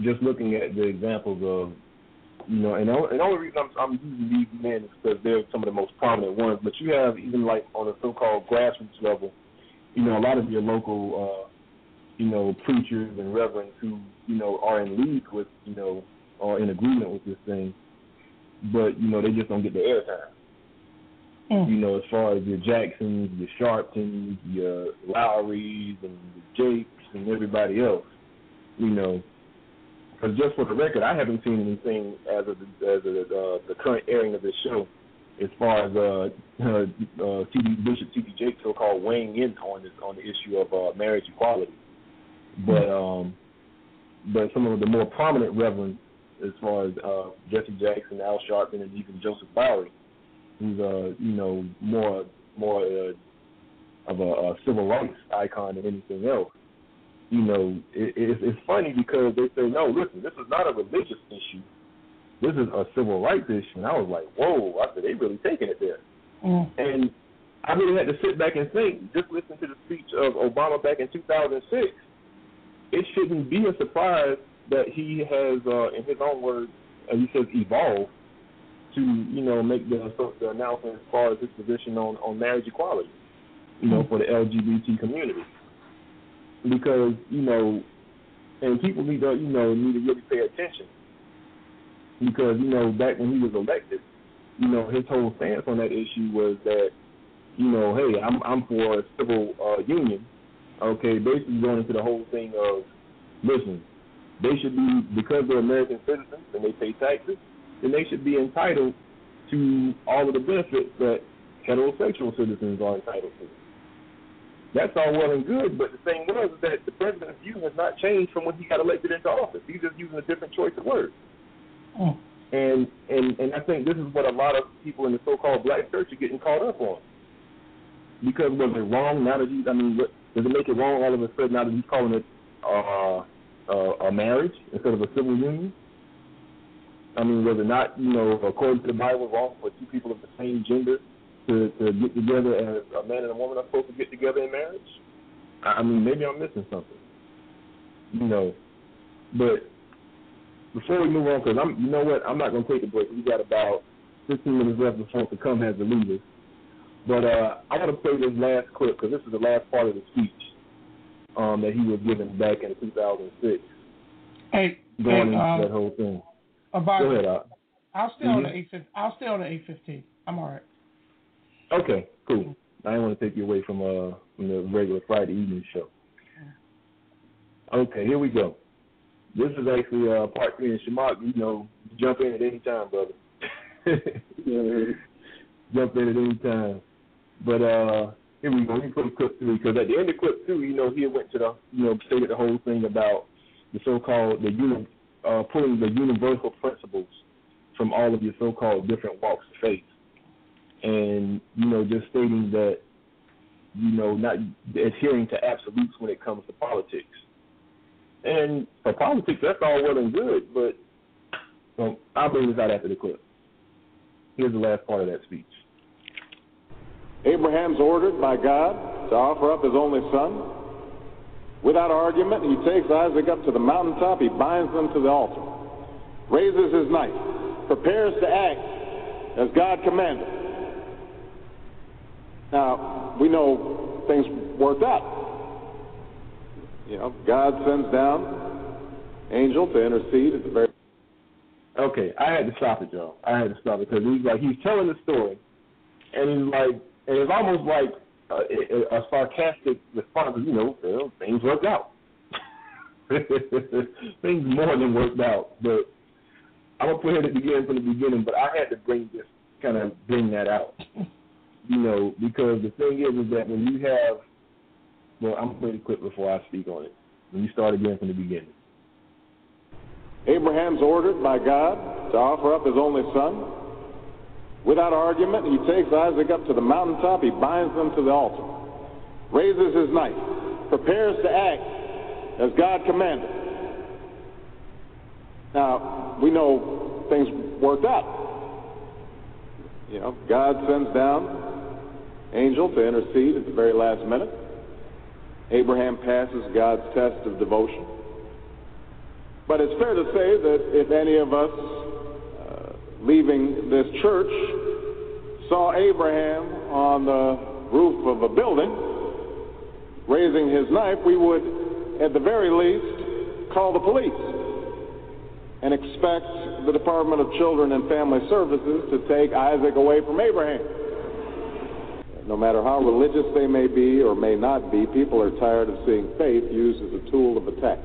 just looking at the examples of, you know, and the and the only reason I'm, I'm using these men is because they're some of the most prominent ones. But you have even like on a so-called grassroots level, you know, a lot of your local, uh, you know, preachers and reverends who, you know, are in league with, you know, are in agreement with this thing, but you know, they just don't get the airtime. Mm. You know, as far as your Jacksons, your Sharptons, your Lowerys, and the Jakes, and everybody else, you know. Because just for the record, I haven't seen anything as of the, as of the, uh, the current airing of this show, as far as uh, uh, uh, T.D. Bishop T.D. Jakes so-called weighing in on this on the issue of uh, marriage equality. But um, but some of the more prominent reverends, as far as uh, Jesse Jackson, Al Sharpton, and even Joseph Lowery, who's uh, you know more more uh, of a, a civil rights icon than anything else. You know, it, it's, it's funny because they say, no, listen, this is not a religious issue. This is a civil rights issue. And I was like, whoa, I said, they really taking it there. Mm. And I really had to sit back and think, just listen to the speech of Obama back in 2006. It shouldn't be a surprise that he has, uh, in his own words, uh, he says, evolved to, you know, make the, the announcement as far as his position on, on marriage equality, you know, for the LGBT community. Because, you know, and people need to, you know, need to really pay attention. Because, you know, back when he was elected, you know, his whole stance on that issue was that, you know, hey, I'm I'm for a civil uh, union. Okay, basically going into the whole thing of, listen, they should be because they're American citizens and they pay taxes, then they should be entitled to all of the benefits that heterosexual citizens are entitled to. That's all well and good, but the thing was that the president's view has not changed from when he got elected into office. He's just using a different choice of words. Mm. And and and I think this is what a lot of people in the so-called black church are getting caught up on. Because was it wrong now that he? I mean, what, does it make it wrong all of a sudden now that he's calling it uh, uh, a marriage instead of a civil union? I mean, was it not, you know, according to the Bible, wrong for two people of the same gender to to get together as a man and a woman are supposed to get together in marriage? I mean, maybe I'm missing something. You know, but before we move on, because I'm, you know what, I'm not going to take a break. We got about 15 minutes left before the come has the leaders. But uh, I want to play this last clip because this is the last part of the speech um, that he was given back in 2006. Hey, going hey, into um, that whole thing. About Go ahead, Art. I'll stay on the Mhm. eight fifteen. I'll stay on the eight fifteen. I'm all right. Okay, cool. I didn't want to take you away from uh from the regular Friday evening show. Okay, here we go. This is actually uh part three, and Shamak, you know, jump in at any time, brother. jump in at any time. But uh here we go. Let me put a clip three because at the end of clip two, you know, he went to the you know stated the whole thing about the so-called the uni, uh, pulling the universal principles from all of your so-called different walks of faith and you know just stating that you know not adhering to absolutes when it comes to politics. And for politics, that's all well and good, but well, I'll bring this out after the clip. Here's the last part of that speech. Abraham's ordered by God to offer up his only son. Without argument, he takes Isaac up to the mountaintop, he binds them to the altar, raises his knife, prepares to act as God commanded. Now, we know things worked out. You know, God sends down angel to intercede at the very Okay, I had to stop it, Joe. I had to stop it because he's like he's telling the story, and he's like, and it's almost like Uh, a, a, a sarcastic response. You know, well, things worked out. things more than worked out, but I'm gonna put it at the beginning from the beginning. But I had to bring this kind of bring that out, you know, because the thing is, is that when you have, well, I'm play the clip before I speak on it. When you start again from the beginning. Abraham's ordered by God to offer up his only son. Without argument, he takes Isaac up to the mountaintop, he binds them to the altar, raises his knife, prepares to act as God commanded. Now, we know things worked out. You know, God sends down angel to intercede at the very last minute. Abraham passes God's test of devotion. But it's fair to say that if any of us leaving this church saw Abraham on the roof of a building, raising his knife, we would, at the very least, call the police and expect the Department of Children and Family Services to take Isaac away from Abraham. No matter how religious they may be or may not be, people are tired of seeing faith used as a tool of attack.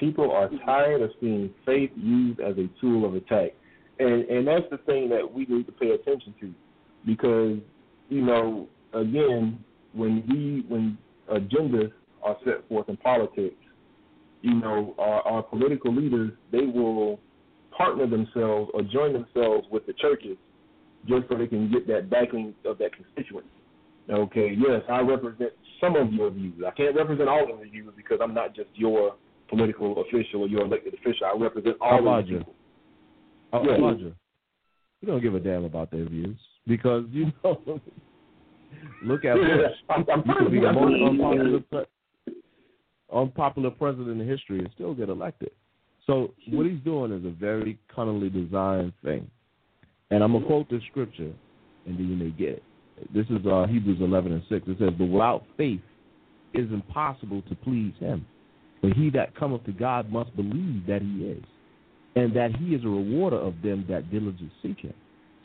People are tired of seeing faith used as a tool of attack. And and that's the thing that we need to pay attention to. Because, you know, again, when we when agendas are set forth in politics, you know, our, our political leaders they will partner themselves or join themselves with the churches just so they can get that backing of that constituency. Okay, yes, I represent some of your views. I can't represent all of your views because I'm not just your political official or your elected official. I represent all of you. Uh, Yeah. Roger, we don't give a damn about their views because you know. look at Bush. I'm, I'm You could be the most unpopular, pre- unpopular president in history and still get elected. So what he's doing is a very cunningly designed thing. And I'm gonna quote this scripture, and then you may get it. This is uh, Hebrews 11 and 6. It says, "But without faith, it is impossible to please Him. But he that cometh to God must believe that He is, and that He is a rewarder of them that diligently seek Him."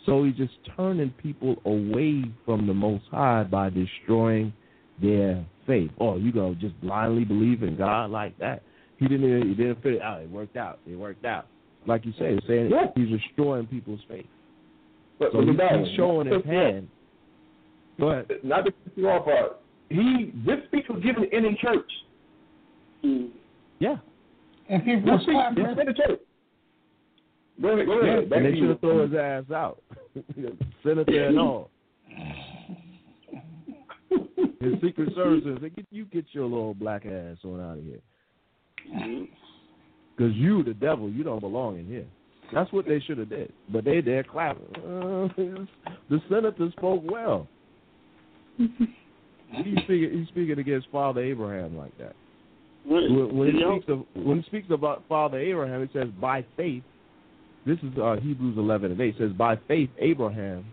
So he's just turning people away from the Most High by destroying their faith. Oh, you gonna just blindly believe in God like that? He didn't. He didn't fit it out. It worked out. It worked out. Like you say, saying Yeah. he's destroying people's faith. But, So but he's, he's showing his hand. Go ahead. Not to cut you off, uh, he this speech was given in a church. Mm. Yeah. And people This were clapping. was in a church. Go ahead, go ahead. Back And they to should have thrown his ass out, senator and all. His Secret Service said, "Get you get your little black ass on out of here, Mm. because you, the devil, you don't belong in here." That's what they should have did, but they there clapping. Uh, the senator spoke well. He's speaking, he's speaking against Father Abraham like that. When, when he speaks of when he speaks about Father Abraham, it says by faith. This is uh, Hebrews 11 and 8. It says by faith Abraham,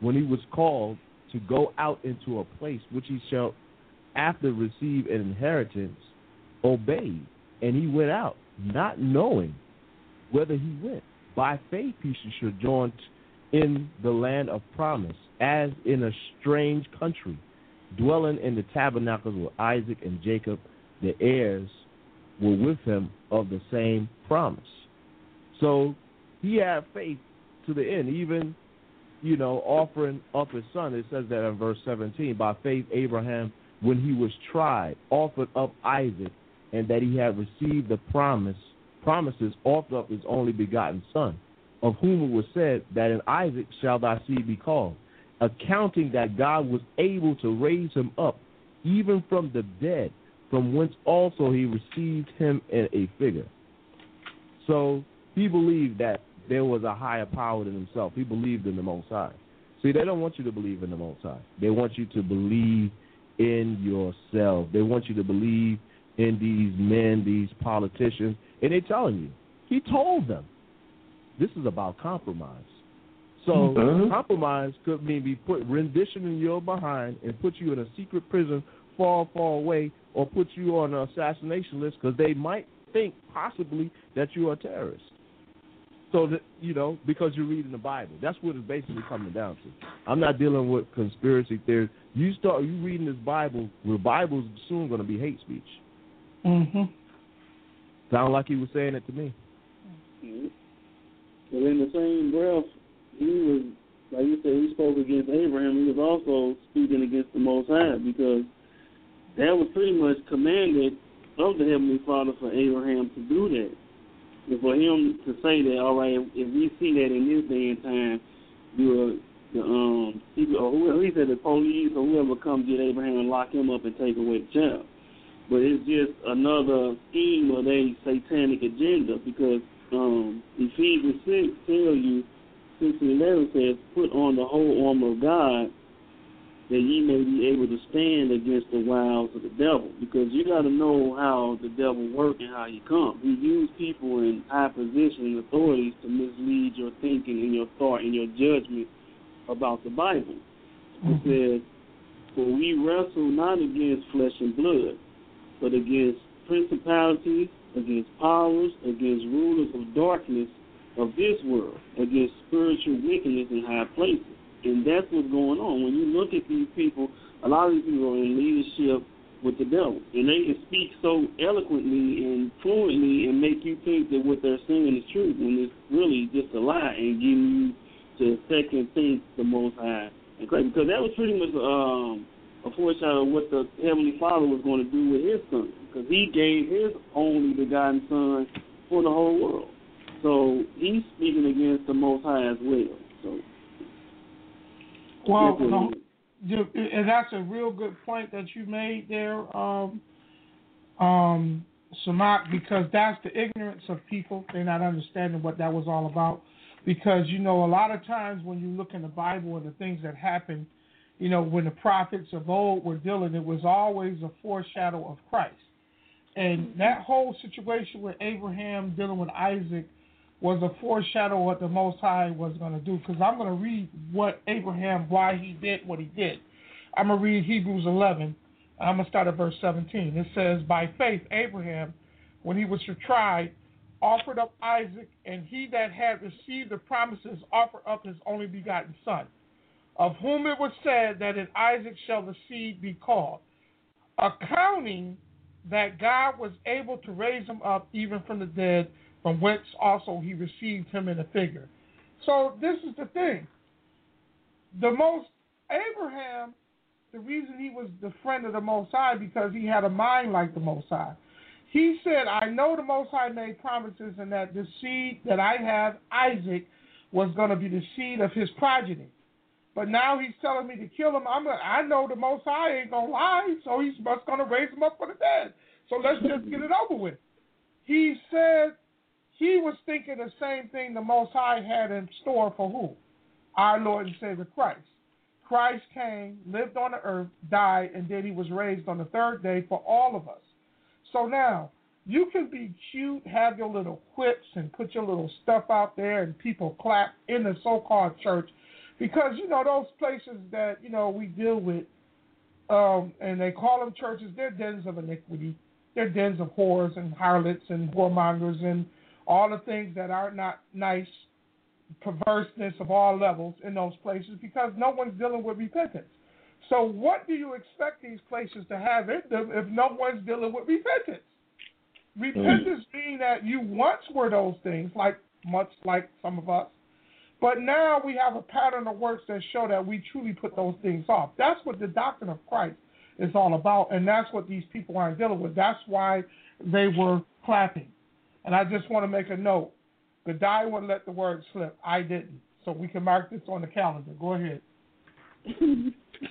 when he was called to go out into a place which he shall after receive an inheritance, obeyed, and he went out, not knowing whether he went. By faith he should join in the land of promise, as in a strange country, dwelling in the tabernacles with Isaac and Jacob, the heirs were with him of the same promise. So he had faith to the end, even, you know, offering up his son. It says that in verse 17. By faith, Abraham, when he was tried, offered up Isaac, and that he had received the promise, promises, offered up his only begotten son, of whom it was said that in Isaac shall thy seed be called, accounting that God was able to raise him up, even from the dead, from whence also he received him in a figure. So he believed that there was a higher power than himself. He believed in the Most High. See, they don't want you to believe in the Most High. They want you to believe in yourself. They want you to believe in these men, these politicians, and they're telling you. He told them, this is about compromise. So Mhm. compromise could mean be put rendition in your behind and put you in a secret prison far, far away, or put you on an assassination list because they might think possibly that you are a terrorist. So that you know, because you're reading the Bible, that's what it's basically coming down to. I'm not dealing with conspiracy theories. You start you reading this Bible, the Bible's soon going to be hate speech. Mm-hmm. Sound like he was saying it to me. Mhm. But in the same breath, he was, like you said, he spoke against Abraham. He was also speaking against the Most High because that was pretty much commanded of the Heavenly Father for Abraham to do that. And for him to say that, all right, if we see that in this day and time, you the um, or whoever, he said the police or whoever come get Abraham and lock him up and take away the child. But it's just another scheme of a satanic agenda because um, Ephesians 6 tell you, 6 and 11 says, put on the whole armor of God that ye may be able to stand against the wiles of the devil. Because you got to know how the devil works and how he comes. He uses people in high position and authorities to mislead your thinking and your thought and your judgment about the Bible. It says, For we wrestle not against flesh and blood, but against principalities, against powers, against rulers of darkness of this world, against spiritual wickedness in high places. And that's what's going on. When you look at these people, a lot of these people are in leadership with the devil. And they can speak so eloquently and fluently and make you think that what they're saying is true when it's really just a lie and getting you to second think the most high and crazy. Because that was pretty much um a foreshadow of what the Heavenly Father was going to do with his son. Because he gave his only begotten son for the whole world. So he's speaking against the most high as well. Well, no, and that's a real good point that you made there, um, um, Samak, because that's the ignorance of people. They're not understanding what that was all about. Because, you know, a lot of times when you look in the Bible and the things that happen, you know, when the prophets of old were dealing, it was always a foreshadow of Christ. And that whole situation with Abraham dealing with Isaac was a foreshadow of what the Most High was going to do. Because I'm going to read what Abraham, why he did what he did. I'm going to read Hebrews 11. I'm going to start at verse 17. It says, By faith, Abraham, when he was tried, offered up Isaac, and he that had received the promises offered up his only begotten son, of whom it was said that in Isaac shall the seed be called, accounting that God was able to raise him up even from the dead, from whence also he received him in a figure. So this is the thing. The most Abraham, the reason he was the friend of the Most High because he had a mind like the Most High. He said, I know the Most High made promises and that the seed that I have, Isaac, was going to be the seed of his progeny. But now he's telling me to kill him. I'm. A, I know the Most High ain't gonna lie, so he's just gonna raise him up for the dead. So let's just get it over with. He said he was thinking the same thing the Most High had in store for who? Our Lord and Savior Christ. Christ came, lived on the earth, died, and then he was raised on the third day for all of us. So now, you can be cute, have your little quips, and put your little stuff out there, and people clap in the so called church because, you know, those places that, you know, we deal with, um, and they call them churches, they're dens of iniquity. They're dens of whores and harlots and whoremongers and all the things that are not nice, perverseness of all levels in those places because no one's dealing with repentance. So, what do you expect these places to have in them if no one's dealing with repentance? Repentance mm. meaning that you once were those things, like much like some of us, but now we have a pattern of works that show that we truly put those things off. That's what the doctrine of Christ is all about, and that's what these people aren't dealing with. That's why they were clapping. And I just want to make a note. Godai wouldn't let the word slip. I didn't. So we can mark this on the calendar. Go ahead.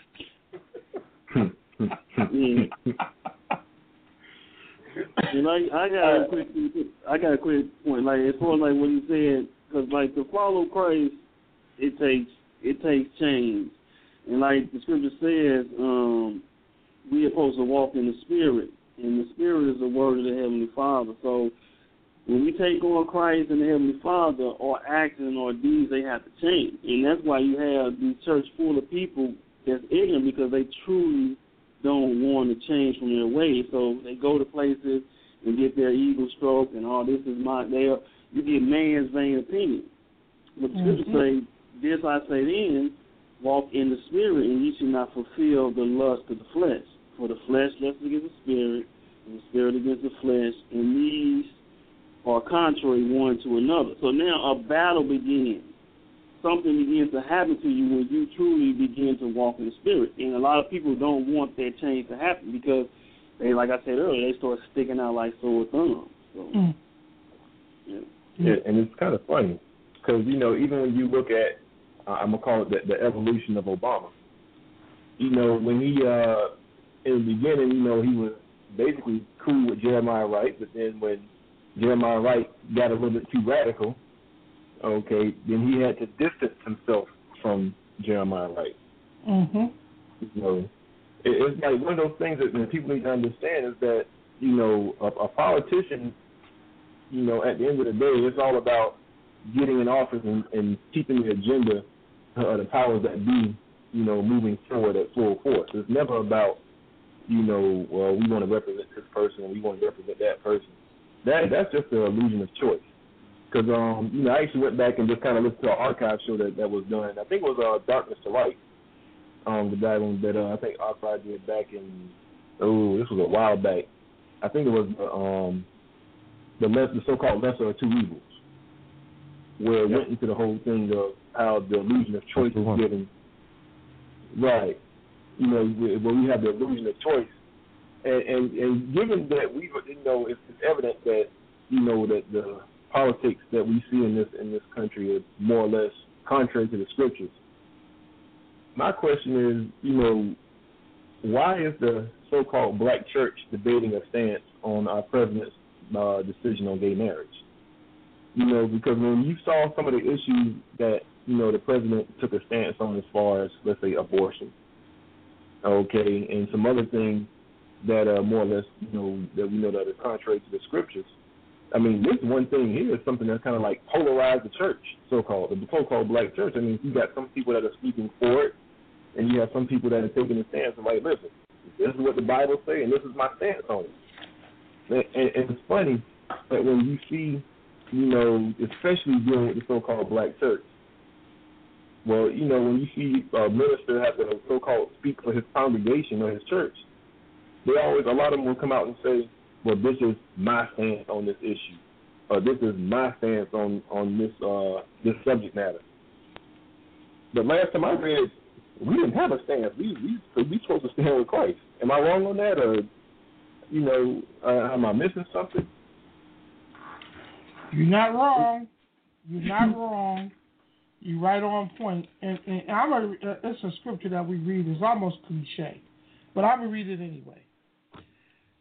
and I, got a quick, I got a quick point. Like as far as like what you said, because like to follow Christ, it takes it takes change, and like the scripture says, um, we are supposed to walk in the Spirit, and the Spirit is the word of the Heavenly Father. So when we take on Christ and the Heavenly Father, our actions or deeds they have to change, and that's why you have the church full of people that's ignorant because they truly don't want to change from their ways. So they go to places and get their ego stroke and all this is my they are, you get man's vain opinion. But the mm-hmm. scripture say, This I say then, walk in the spirit and you should not fulfill the lust of the flesh. For the flesh lusts against the spirit, and the spirit against the flesh, and these are contrary one to another. So now a battle begins. Something begins to happen to you when you truly begin to walk in the spirit. And a lot of people don't want that change to happen because they, like I said earlier, they start sticking out like sore thumbs. So, mm. yeah. yeah, and it's kind of funny because you know even when you look at, uh, I'm gonna call it the, the evolution of Obama. You know when he uh in the beginning, you know he was basically cool with Jeremiah Wright, but then when Jeremiah Wright got a little bit too radical, okay, then he had to distance himself from Jeremiah Wright. Mm-hmm. So it, it's like one of those things that, that people need to understand is that you know a, a politician, you know, at the end of the day, it's all about getting in office and, and keeping the agenda of the powers that be you know, moving forward at full force. It's never about, you know, well, we want to represent this person and we want to represent that person. That that's just the illusion of choice. Because um, you know, I actually went back and just kind of listened to an archive show that that was done. I think it was uh, Darkness to Light. Um, the guy that uh, I think Archive did back in oh, this was a while back. I think it was um the less the so-called lesser of two evils, where it went into the whole thing of how the illusion of choice is given. Right. You know, where we have the illusion of choice, and and, and given that we, you know, it's, it's evident that you know that the politics that we see in this in this country are more or less contrary to the scriptures. My question is, you know, why is the so-called black church debating a stance on our president's uh, decision on gay marriage? You know, because when you saw some of the issues that you know the president took a stance on, as far as let's say abortion, okay, and some other things that are more or less you know that we know that are contrary to the scriptures I mean, this one thing here is something that's kind of like polarized the church, so-called the so-called black church. I mean, you got some people that are speaking for it, and you have some people that are taking a stance and like, listen, this is what the Bible say, and this is my stance on it. And, and, and it's funny that when you see, you know, especially dealing with the so-called black church, well, you know, when you see a minister have to so-called speak for his congregation or his church, they always, a lot of them will come out and say, well, this is my stance on this issue, or this is my stance on on this uh this subject matter. The last time I read, we didn't have a stance. We we we supposed to stand with Christ. Am I wrong on that, or you know, uh, am I missing something? You're not wrong. You're not wrong. You're right on point. And, and I'm a, uh, it's a scripture that we read. It's almost cliche, but I'm gonna read it anyway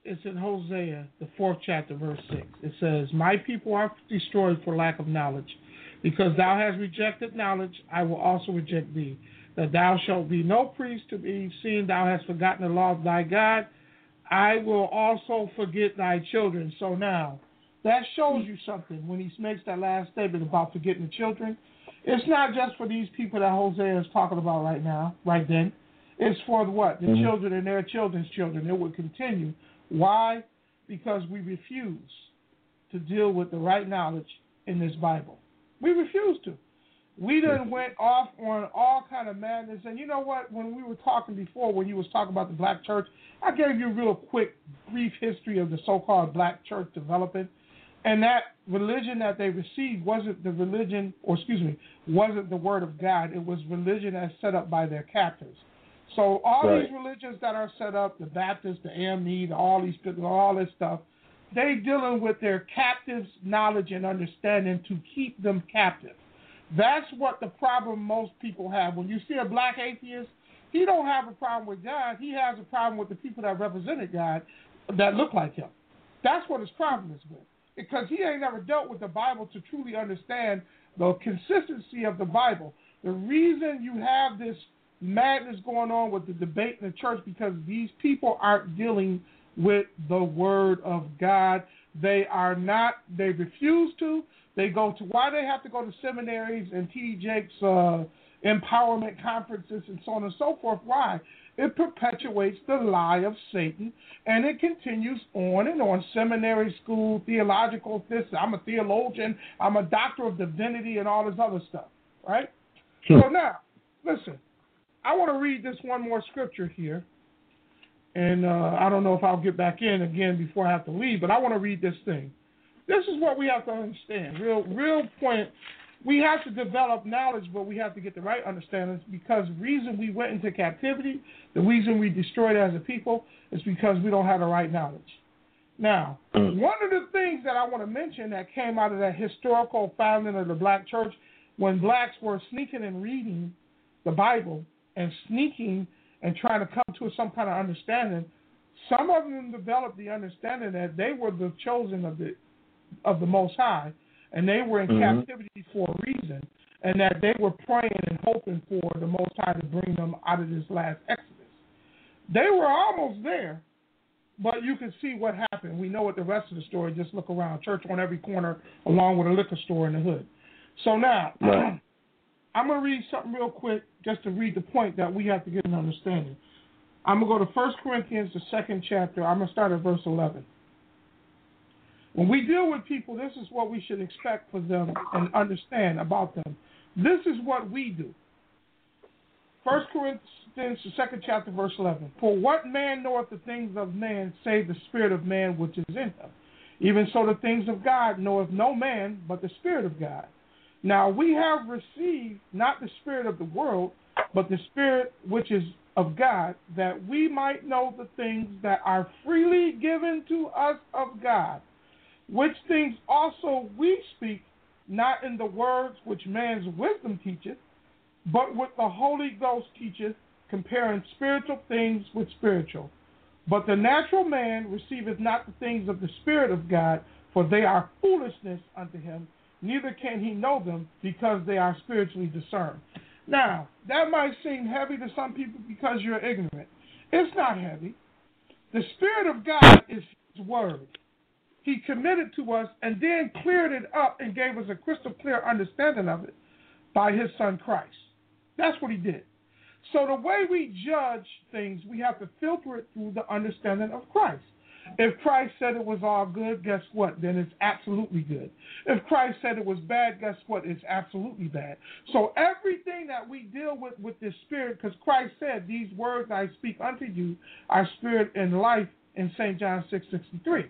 it's in Hosea, the fourth chapter, verse six. It says, "My people are destroyed for lack of knowledge, because thou hast rejected knowledge. I will also reject thee. That thou shalt be no priest to me, seeing thou hast forgotten the law of thy God. I will also forget thy children." So now, that shows you something when he makes that last statement about forgetting the children. It's not just for these people that Hosea is talking about right now, right then. It's for what? The mm-hmm. children and their children's children. It will continue why? Because we refuse to deal with the right knowledge in this Bible. We refuse to. We then went off on all kind of madness. And you know what? When we were talking before, when you was talking about the black church, I gave you a real quick, brief history of the so-called black church developing. And that religion that they received wasn't the religion, or excuse me, wasn't the word of God. It was religion as set up by their captors. So all right. these religions that are set up, the Baptists, the AME, the, all these people, all this stuff, they dealing with their captives' knowledge and understanding to keep them captive. That's what the problem most people have. When you see a black atheist, he don't have a problem with God. He has a problem with the people that represented God that look like him. That's what his problem is with. Because he ain't never dealt with the Bible to truly understand the consistency of the Bible. The reason you have this madness going on with the debate in the church because these people aren't dealing with the word of God. They are not. They refuse to. They go to why they have to go to seminaries and T. Jakes uh, empowerment conferences and so on and so forth. Why? It perpetuates the lie of Satan, and it continues on and on. Seminary school, theological. This I'm a theologian. I'm a doctor of divinity, and all this other stuff. Right. Sure. So now, listen. I want to read this one more scripture here. And uh, I don't know if I'll get back in again before I have to leave, but I want to read this thing. This is what we have to understand. Real, real point. We have to develop knowledge, but we have to get the right understanding because reason we went into captivity, the reason we destroyed as a people, is because we don't have the right knowledge. Now, mm. one of the things that I want to mention that came out of that historical founding of the black church, when blacks were sneaking and reading the Bible, and sneaking and trying to come to some kind of understanding, some of them developed the understanding that they were the chosen of the of the Most High, and they were in mm-hmm. captivity for a reason, and that they were praying and hoping for the Most High to bring them out of this last exodus. They were almost there, but you can see what happened. We know what the rest of the story. Just look around, church on every corner, along with a liquor store in the hood. So now, right. I'm going to read something real quick just to read the point that we have to get an understanding. I'm going to go to 1 Corinthians, the second chapter. I'm going to start at verse 11. When we deal with people, this is what we should expect for them and understand about them. This is what we do. 1 Corinthians, the second chapter, verse 11. For what man knoweth the things of man, save the spirit of man which is in him? Even so, the things of God knoweth no man but the spirit of God. Now we have received not the spirit of the world, but the spirit which is of God, that we might know the things that are freely given to us of God, which things also we speak, not in the words which man's wisdom teacheth, but what the Holy Ghost teacheth, comparing spiritual things with spiritual. But the natural man receiveth not the things of the Spirit of God, for they are foolishness unto him, neither can he know them, because they are spiritually discerned. Now, that might seem heavy to some people because you're ignorant. It's not heavy. The Spirit of God is His Word. He committed to us and then cleared it up and gave us a crystal clear understanding of it by His Son Christ. That's what He did. So the way we judge things, we have to filter it through the understanding of Christ. If Christ said it was all good, guess what? Then it's absolutely good. If Christ said it was bad, guess what? It's absolutely bad. So everything that we deal with with this spirit, because Christ said, These words I speak unto you are spirit and life in St. John 6 63.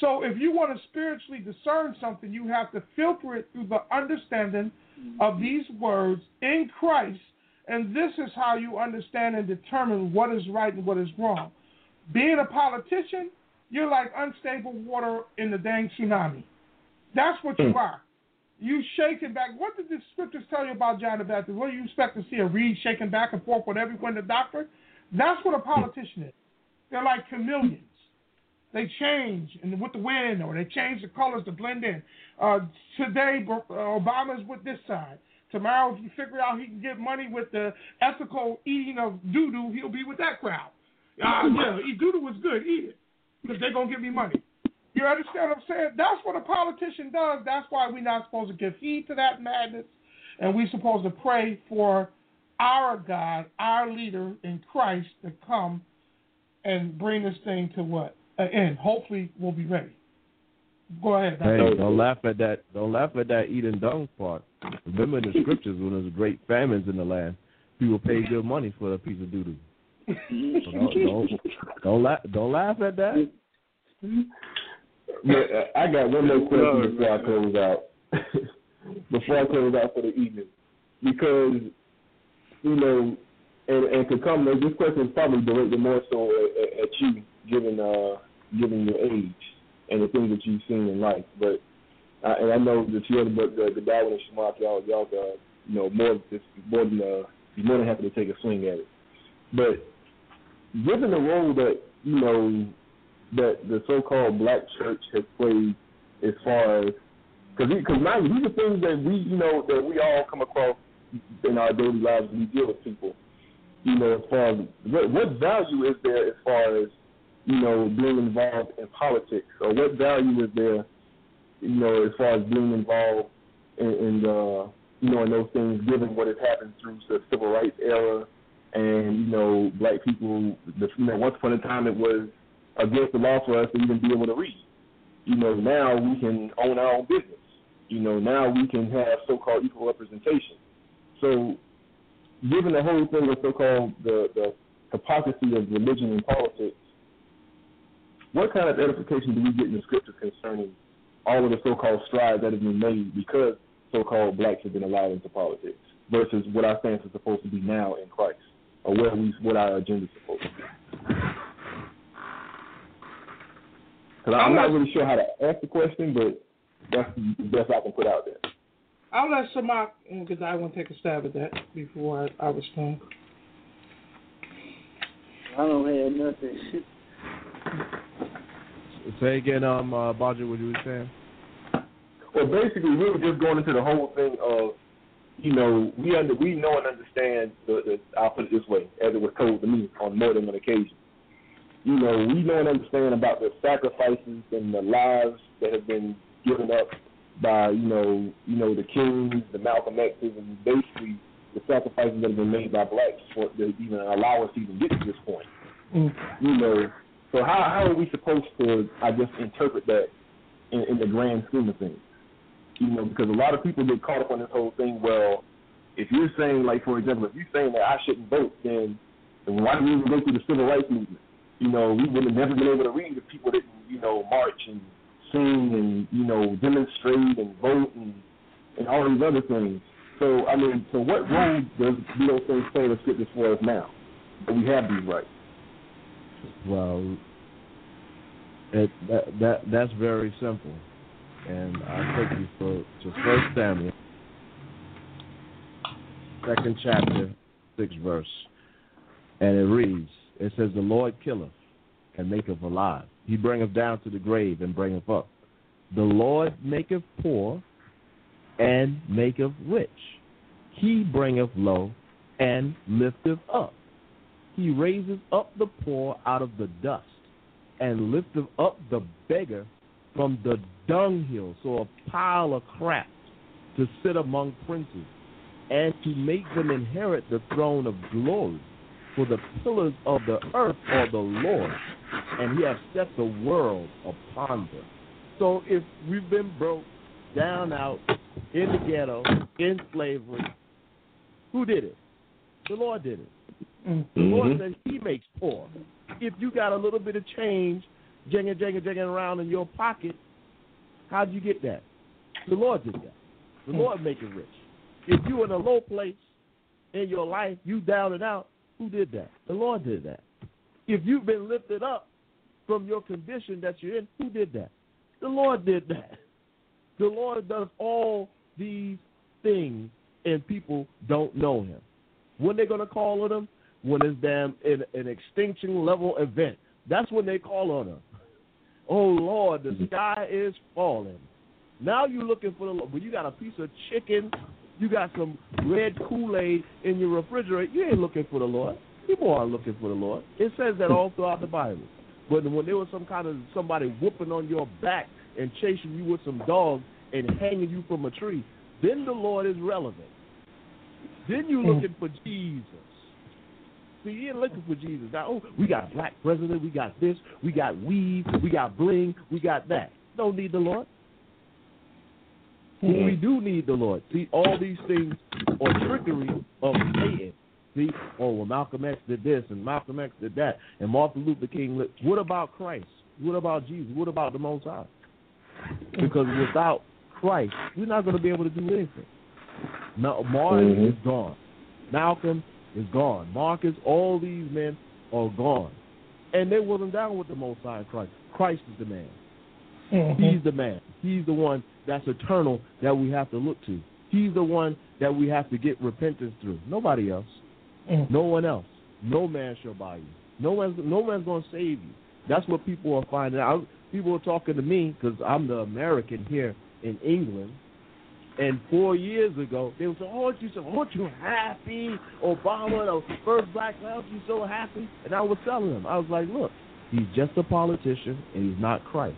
So if you want to spiritually discern something, you have to filter it through the understanding of mm-hmm. these words in Christ and this is how you understand and determine what is right and what is wrong. Being a politician, you're like unstable water in the dang tsunami. That's what you are. You shaking back. What did the scriptures tell you about John the Baptist? What do you expect to see a reed shaking back and forth with everyone in the doctrine? That's what a politician is. They're like chameleons. They change and with the wind, or they change the colors to blend in. Uh, today, Obama's with this side. Tomorrow, if you figure out he can get money with the ethical eating of doo doo, he'll be with that crowd. Uh, yeah, doo doo was good, eat it, because they're gonna give me money. You understand what I'm saying? That's what a politician does. That's why we're not supposed to give heed to that madness, and we're supposed to pray for our God, our leader in Christ, to come and bring this thing to what an end. Hopefully, we'll be ready. Go ahead. Hey, don't laugh at that. Don't laugh at that eating dung part. Remember in the scriptures when there's great famines in the land, people pay good money for a piece of doo doo. So don't, don't, don't laugh. Don't laugh at that. Yeah, I got one more question before I close out. before I close out for the evening, because you know, and and to come, this question is probably directed more so at, at you, given uh, given your age and the things that you've seen in life. But uh, and I know that you other but the, the Darwin and Shamak, y'all y'all uh, you know more just more than uh, more than happy to take a swing at it. But given the role that you know that the so-called black church has played as far as because because now these are things that we you know that we all come across in our daily lives when we deal with people. You know, as far as what, what value is there as far as you know being involved in politics, or what value is there you know, as far as being involved in, in the, you know, in those things, given what has happened through the civil rights era, and you know, black people. The, you know, once upon a time, it was against the law for us to even be able to read. You know, now we can own our own business. You know, now we can have so-called equal representation. So, given the whole thing of so-called the the hypocrisy of religion and politics, what kind of edification do we get in the scriptures concerning all of the so-called strides that have been made because so-called blacks have been allowed into politics versus what our stance is supposed to be now in Christ, or where we what our agenda is supposed to be. Because I'm not really sure how to ask the question, but that's the best I can put out there. I'll let Samak, because I want to take a stab at that before I, I respond. I don't have nothing. Say again, um, uh, Baja, what you were saying? Well, basically, we were just going into the whole thing of, you know, we under we know and understand the, the I'll put it this way, as it was told to me on more than one occasion. You know, we know and understand about the sacrifices and the lives that have been given up by you know you know the Kings, the Malcolm X's, and basically the sacrifices that have been made by blacks for to even allow us to even get to this point. Mm. You know, so how how are we supposed to I guess interpret that in, in the grand scheme of things? You know, because a lot of people get caught up on this whole thing. Well, if you're saying like for example, if you're saying that I shouldn't vote, then, why do we even go through the civil rights movement? You know, we would have never been able to read if people didn't you know march and sing and you know demonstrate and vote and and all these other things. So I mean, so what role does those things play in the scriptures for us now that we have these rights? Well, it, that that that's very simple, and I'll take you for to First Samuel, second chapter, sixth verse, and it reads: It says, "The Lord killeth and maketh alive; He bringeth down to the grave and bringeth up. The Lord maketh poor and maketh rich; He bringeth low and lifteth up. He raiseth up the poor out of the dust." and lifteth up the beggar from the dunghill, so a pile of crap, to sit among princes, and to make them inherit the throne of glory. For the pillars of the earth are the Lord, and he has set the world upon them. So if we've been broke, down out, in the ghetto, in slavery, who did it? The Lord did it. The Lord mm-hmm. said he makes poor. If you got a little bit of change, jinging, jinging, jinging around in your pocket, how'd you get that? The Lord did that. The hmm. Lord make it rich. If you're in a low place in your life, you down and out, who did that? The Lord did that. If you've been lifted up from your condition that you're in, who did that? The Lord did that. The Lord does all these things, and people don't know Him. When they're going to call on Him? When it's damn an, an extinction level event. That's when they call on Him. Oh Lord, the mm-hmm. sky is falling. Now you're looking for the Lord. But you got a piece of chicken, you got some red Kool Aid in your refrigerator. You ain't looking for the Lord. People aren't looking for the Lord. It says that all throughout the Bible. But when there was some kind of somebody whooping on your back and chasing you with some dogs and hanging you from a tree, then the Lord is relevant. Then you're mm. looking for Jesus. See, you ain't looking for Jesus. Now, oh, we got black president, we got this, we got weed, we got bling, we got that. Don't need the Lord. We do need the Lord. See, all these things are trickery of Satan. See, oh, well, Malcolm X did this and Malcolm X did that, and Martin Luther King. What about Christ? What about Jesus? What about the Most High? Because without Christ, we're not going to be able to do anything. Now, Martin Mhm. is gone. Malcolm is gone. Marcus, all these men are gone. And they wasn't down with the Most High Christ. Christ is the man. Mm-hmm. He's the man. He's the one that's eternal that we have to look to. He's the one that we have to get repentance through. Nobody else. Mm. No one else. No man shall buy you. No one's no one's going to save you. That's what people are finding out. People are talking to me because I'm the American here in England. And four years ago, they would say, "Oh, you so? Aren't you happy? Obama, the first black man, aren't you so happy?" And I was telling them, I was like, "Look, he's just a politician, and he's not Christ.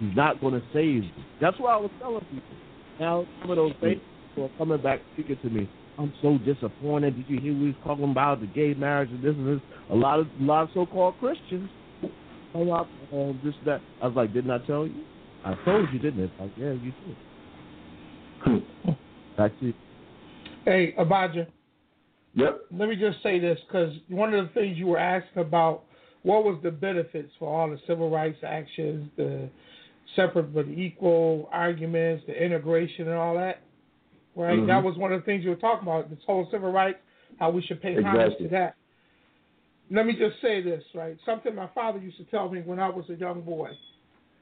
He's not going to save you." That's what I was telling people. Now some of those people are coming back speaking to me. I'm so disappointed. Did you hear we was talking about the gay marriage and this and this? A lot of a lot of so-called Christians. Oh, I- oh, this that. I was like, didn't I tell you? I told you, didn't it? Like, yeah, you did. That's it. Hey, Abadja, Yep. let me just say this because one of the things you were asking about what was the benefits for all the civil rights actions, the separate but equal arguments, the integration and all that, right? Mhm. That was one of the things you were talking about, this whole civil rights, how we should pay homage Exactly. to that. Let me just say this, right? Something my father used to tell me when I was a young boy.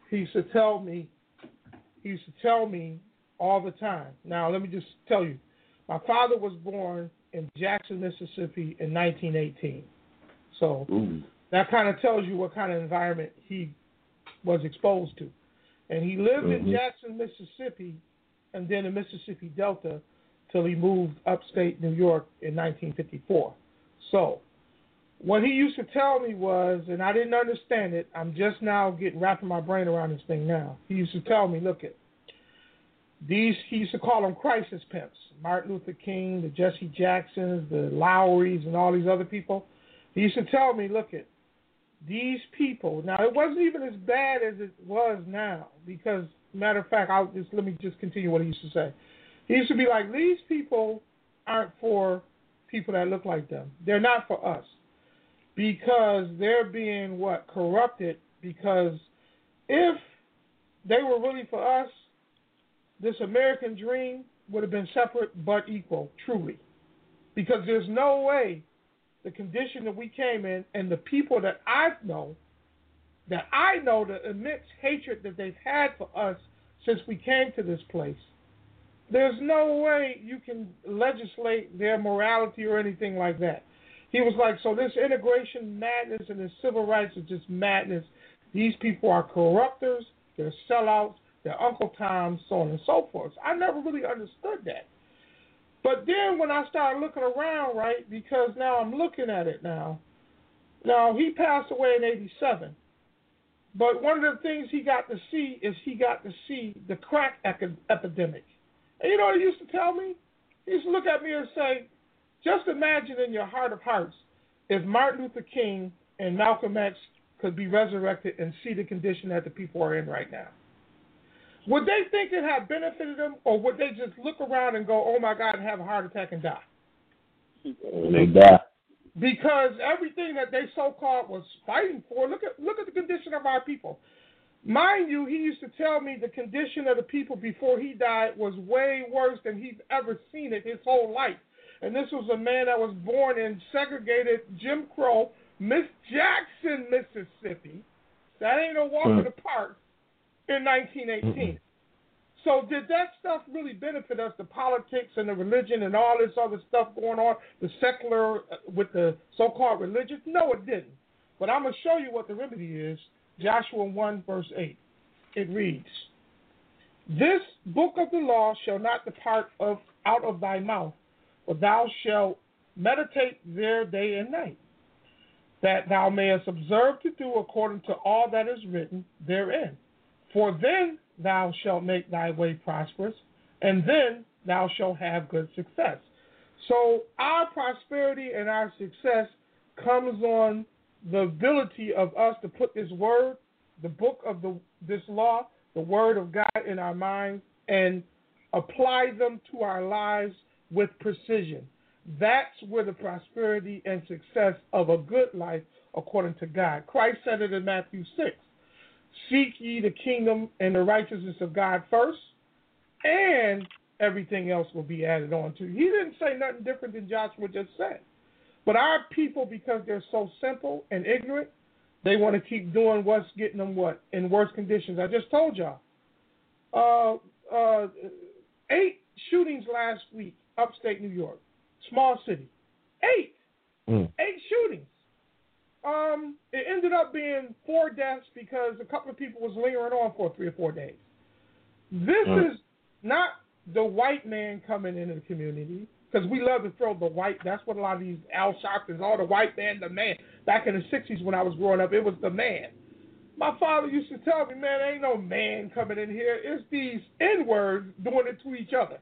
He used to tell me, he used to tell me all the time. Now, let me just tell you, my father was born in Jackson, Mississippi in 1918. So Ooh. that kind of tells you what kind of environment he was exposed to. And he lived in Mhm. Jackson, Mississippi, and then the Mississippi Delta till he moved upstate New York in 1954. So what he used to tell me was, and I didn't understand it, I'm just now getting wrapping my brain around this thing now. He used to tell me, look it, these he used to call them crisis pimps. Martin Luther King, the Jesse Jacksons, the Lowerys, and all these other people. He used to tell me, look at these people. Now it wasn't even as bad as it was now, because matter of fact, I'll just let me just continue what he used to say. He used to be like, these people aren't for people that look like them. They're not for us because they're being what corrupted. Because if they were really for us, this American dream would have been separate but equal, truly. Because there's no way the condition that we came in and the people that I know, that I know the immense hatred that they've had for us since we came to this place, there's no way you can legislate their morality or anything like that. He was like, so this integration madness and this civil rights is just madness. These people are corruptors, they're sellouts, they're Uncle Toms, so on and so forth. I never really understood that. But then when I started looking around, right, because now I'm looking at it now. Now he passed away in '87, but one of the things he got to see is he got to see the crack epidemic. And you know what he used to tell me? He used to look at me and say, "Just imagine in your heart of hearts if Martin Luther King and Malcolm X could be resurrected and see the condition that the people are in right now." Would they think it had benefited them, or would they just look around and go, "Oh my God," and have a heart attack and die? They die. Because everything that they so-called was fighting for. Look at look at the condition of our people. Mind you, he used to tell me the condition of the people before he died was way worse than he's ever seen it his whole life. And this was a man that was born in segregated Jim Crow, Miss Jackson, Mississippi. That ain't no walk in hmm. the park in 1918. Mm-hmm. So did that stuff really benefit us? The politics and the religion and all this other stuff going on, the secular uh, with the so-called religion? No, it didn't. But I'm gonna show you what the remedy is. Joshua 1 verse 8. It reads, "This book of the law shall not depart of out of thy mouth, but thou shalt meditate there day and night, that thou mayest observe to do according to all that is written therein." For then thou shalt make thy way prosperous, and then thou shalt have good success. So our prosperity and our success comes on the ability of us to put this word, the book of the this law, the word of God in our minds and apply them to our lives with precision. That's where the prosperity and success of a good life according to God. Christ said it in Matthew 6. Seek ye the kingdom and the righteousness of God first, and everything else will be added on to. He didn't say nothing different than Joshua just said. But our people, because they're so simple and ignorant, they want to keep doing what's getting them what in worse conditions. I just told y'all. Uh, uh, eight shootings last week, upstate New York, small city. Eight, mm. eight shootings. Um, it ended up being four deaths because a couple of people was lingering on for three or four days. This mm. is not the white man coming into the community because we love to throw the white. That's what a lot of these Al Sharptons, all the white man, the man. Back in the '60s when I was growing up, it was the man. My father used to tell me, man, ain't no man coming in here. It's these N words doing it to each other.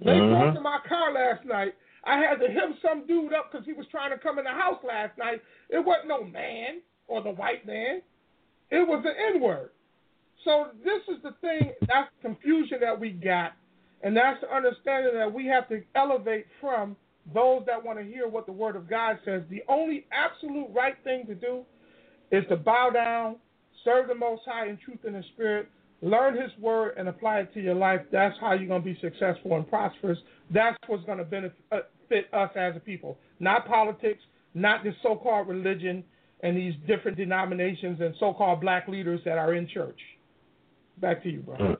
They mm-hmm. broke into my car last night I had to him some dude up because he was trying to come in the house last night. It wasn't no man or the white man. It was the N word. So this is the thing. That's the confusion that we got, and that's the understanding that we have to elevate from those that want to hear what the Word of God says. The only absolute right thing to do is to bow down, serve the Most High in truth and in spirit, learn His Word, and apply it to your life. That's how you're going to be successful and prosperous. That's what's going to benefit, uh, fit us as a people, not politics, not this so-called religion and these different denominations and so-called black leaders that are in church. Back to you, bro.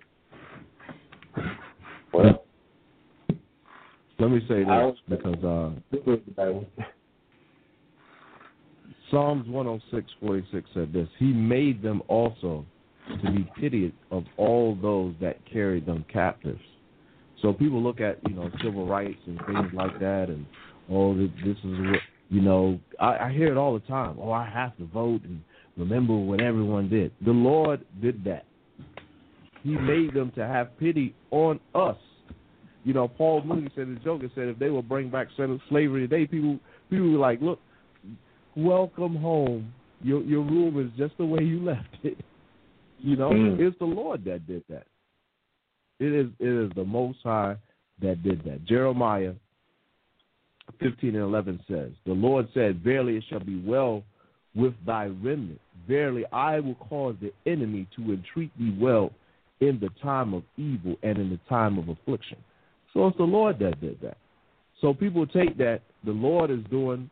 Well, let me say this because uh, Psalms 106, 46 said this He made them also to be pitied of all those that carried them captives. So people look at you know civil rights and things like that, and oh, this is what you know. I, I hear it all the time. Oh, I have to vote and remember what everyone did. The Lord did that. He made them to have pity on us. You know, Paul Mooney said the joke, said if they will bring back slavery today, people people were like, look, welcome home. Your your room is just the way you left it. You know, mm. it's the Lord that did that. It is it is the Most High that did that. Jeremiah 15 and 11 says, The Lord said, Verily it shall be well with thy remnant. Verily I will cause the enemy to entreat thee well in the time of evil and in the time of affliction. So it's the Lord that did that. So people take that the Lord is doing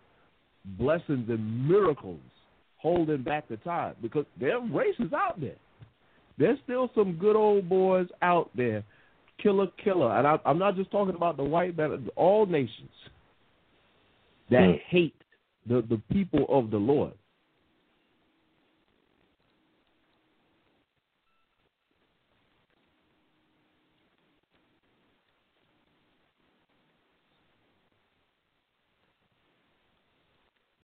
blessings and miracles, holding back the tide because there are races out there. There's still some good old boys out there, killer, killer, and I, am not just talking about the white man, all nations that mm. hate the the people of the Lord.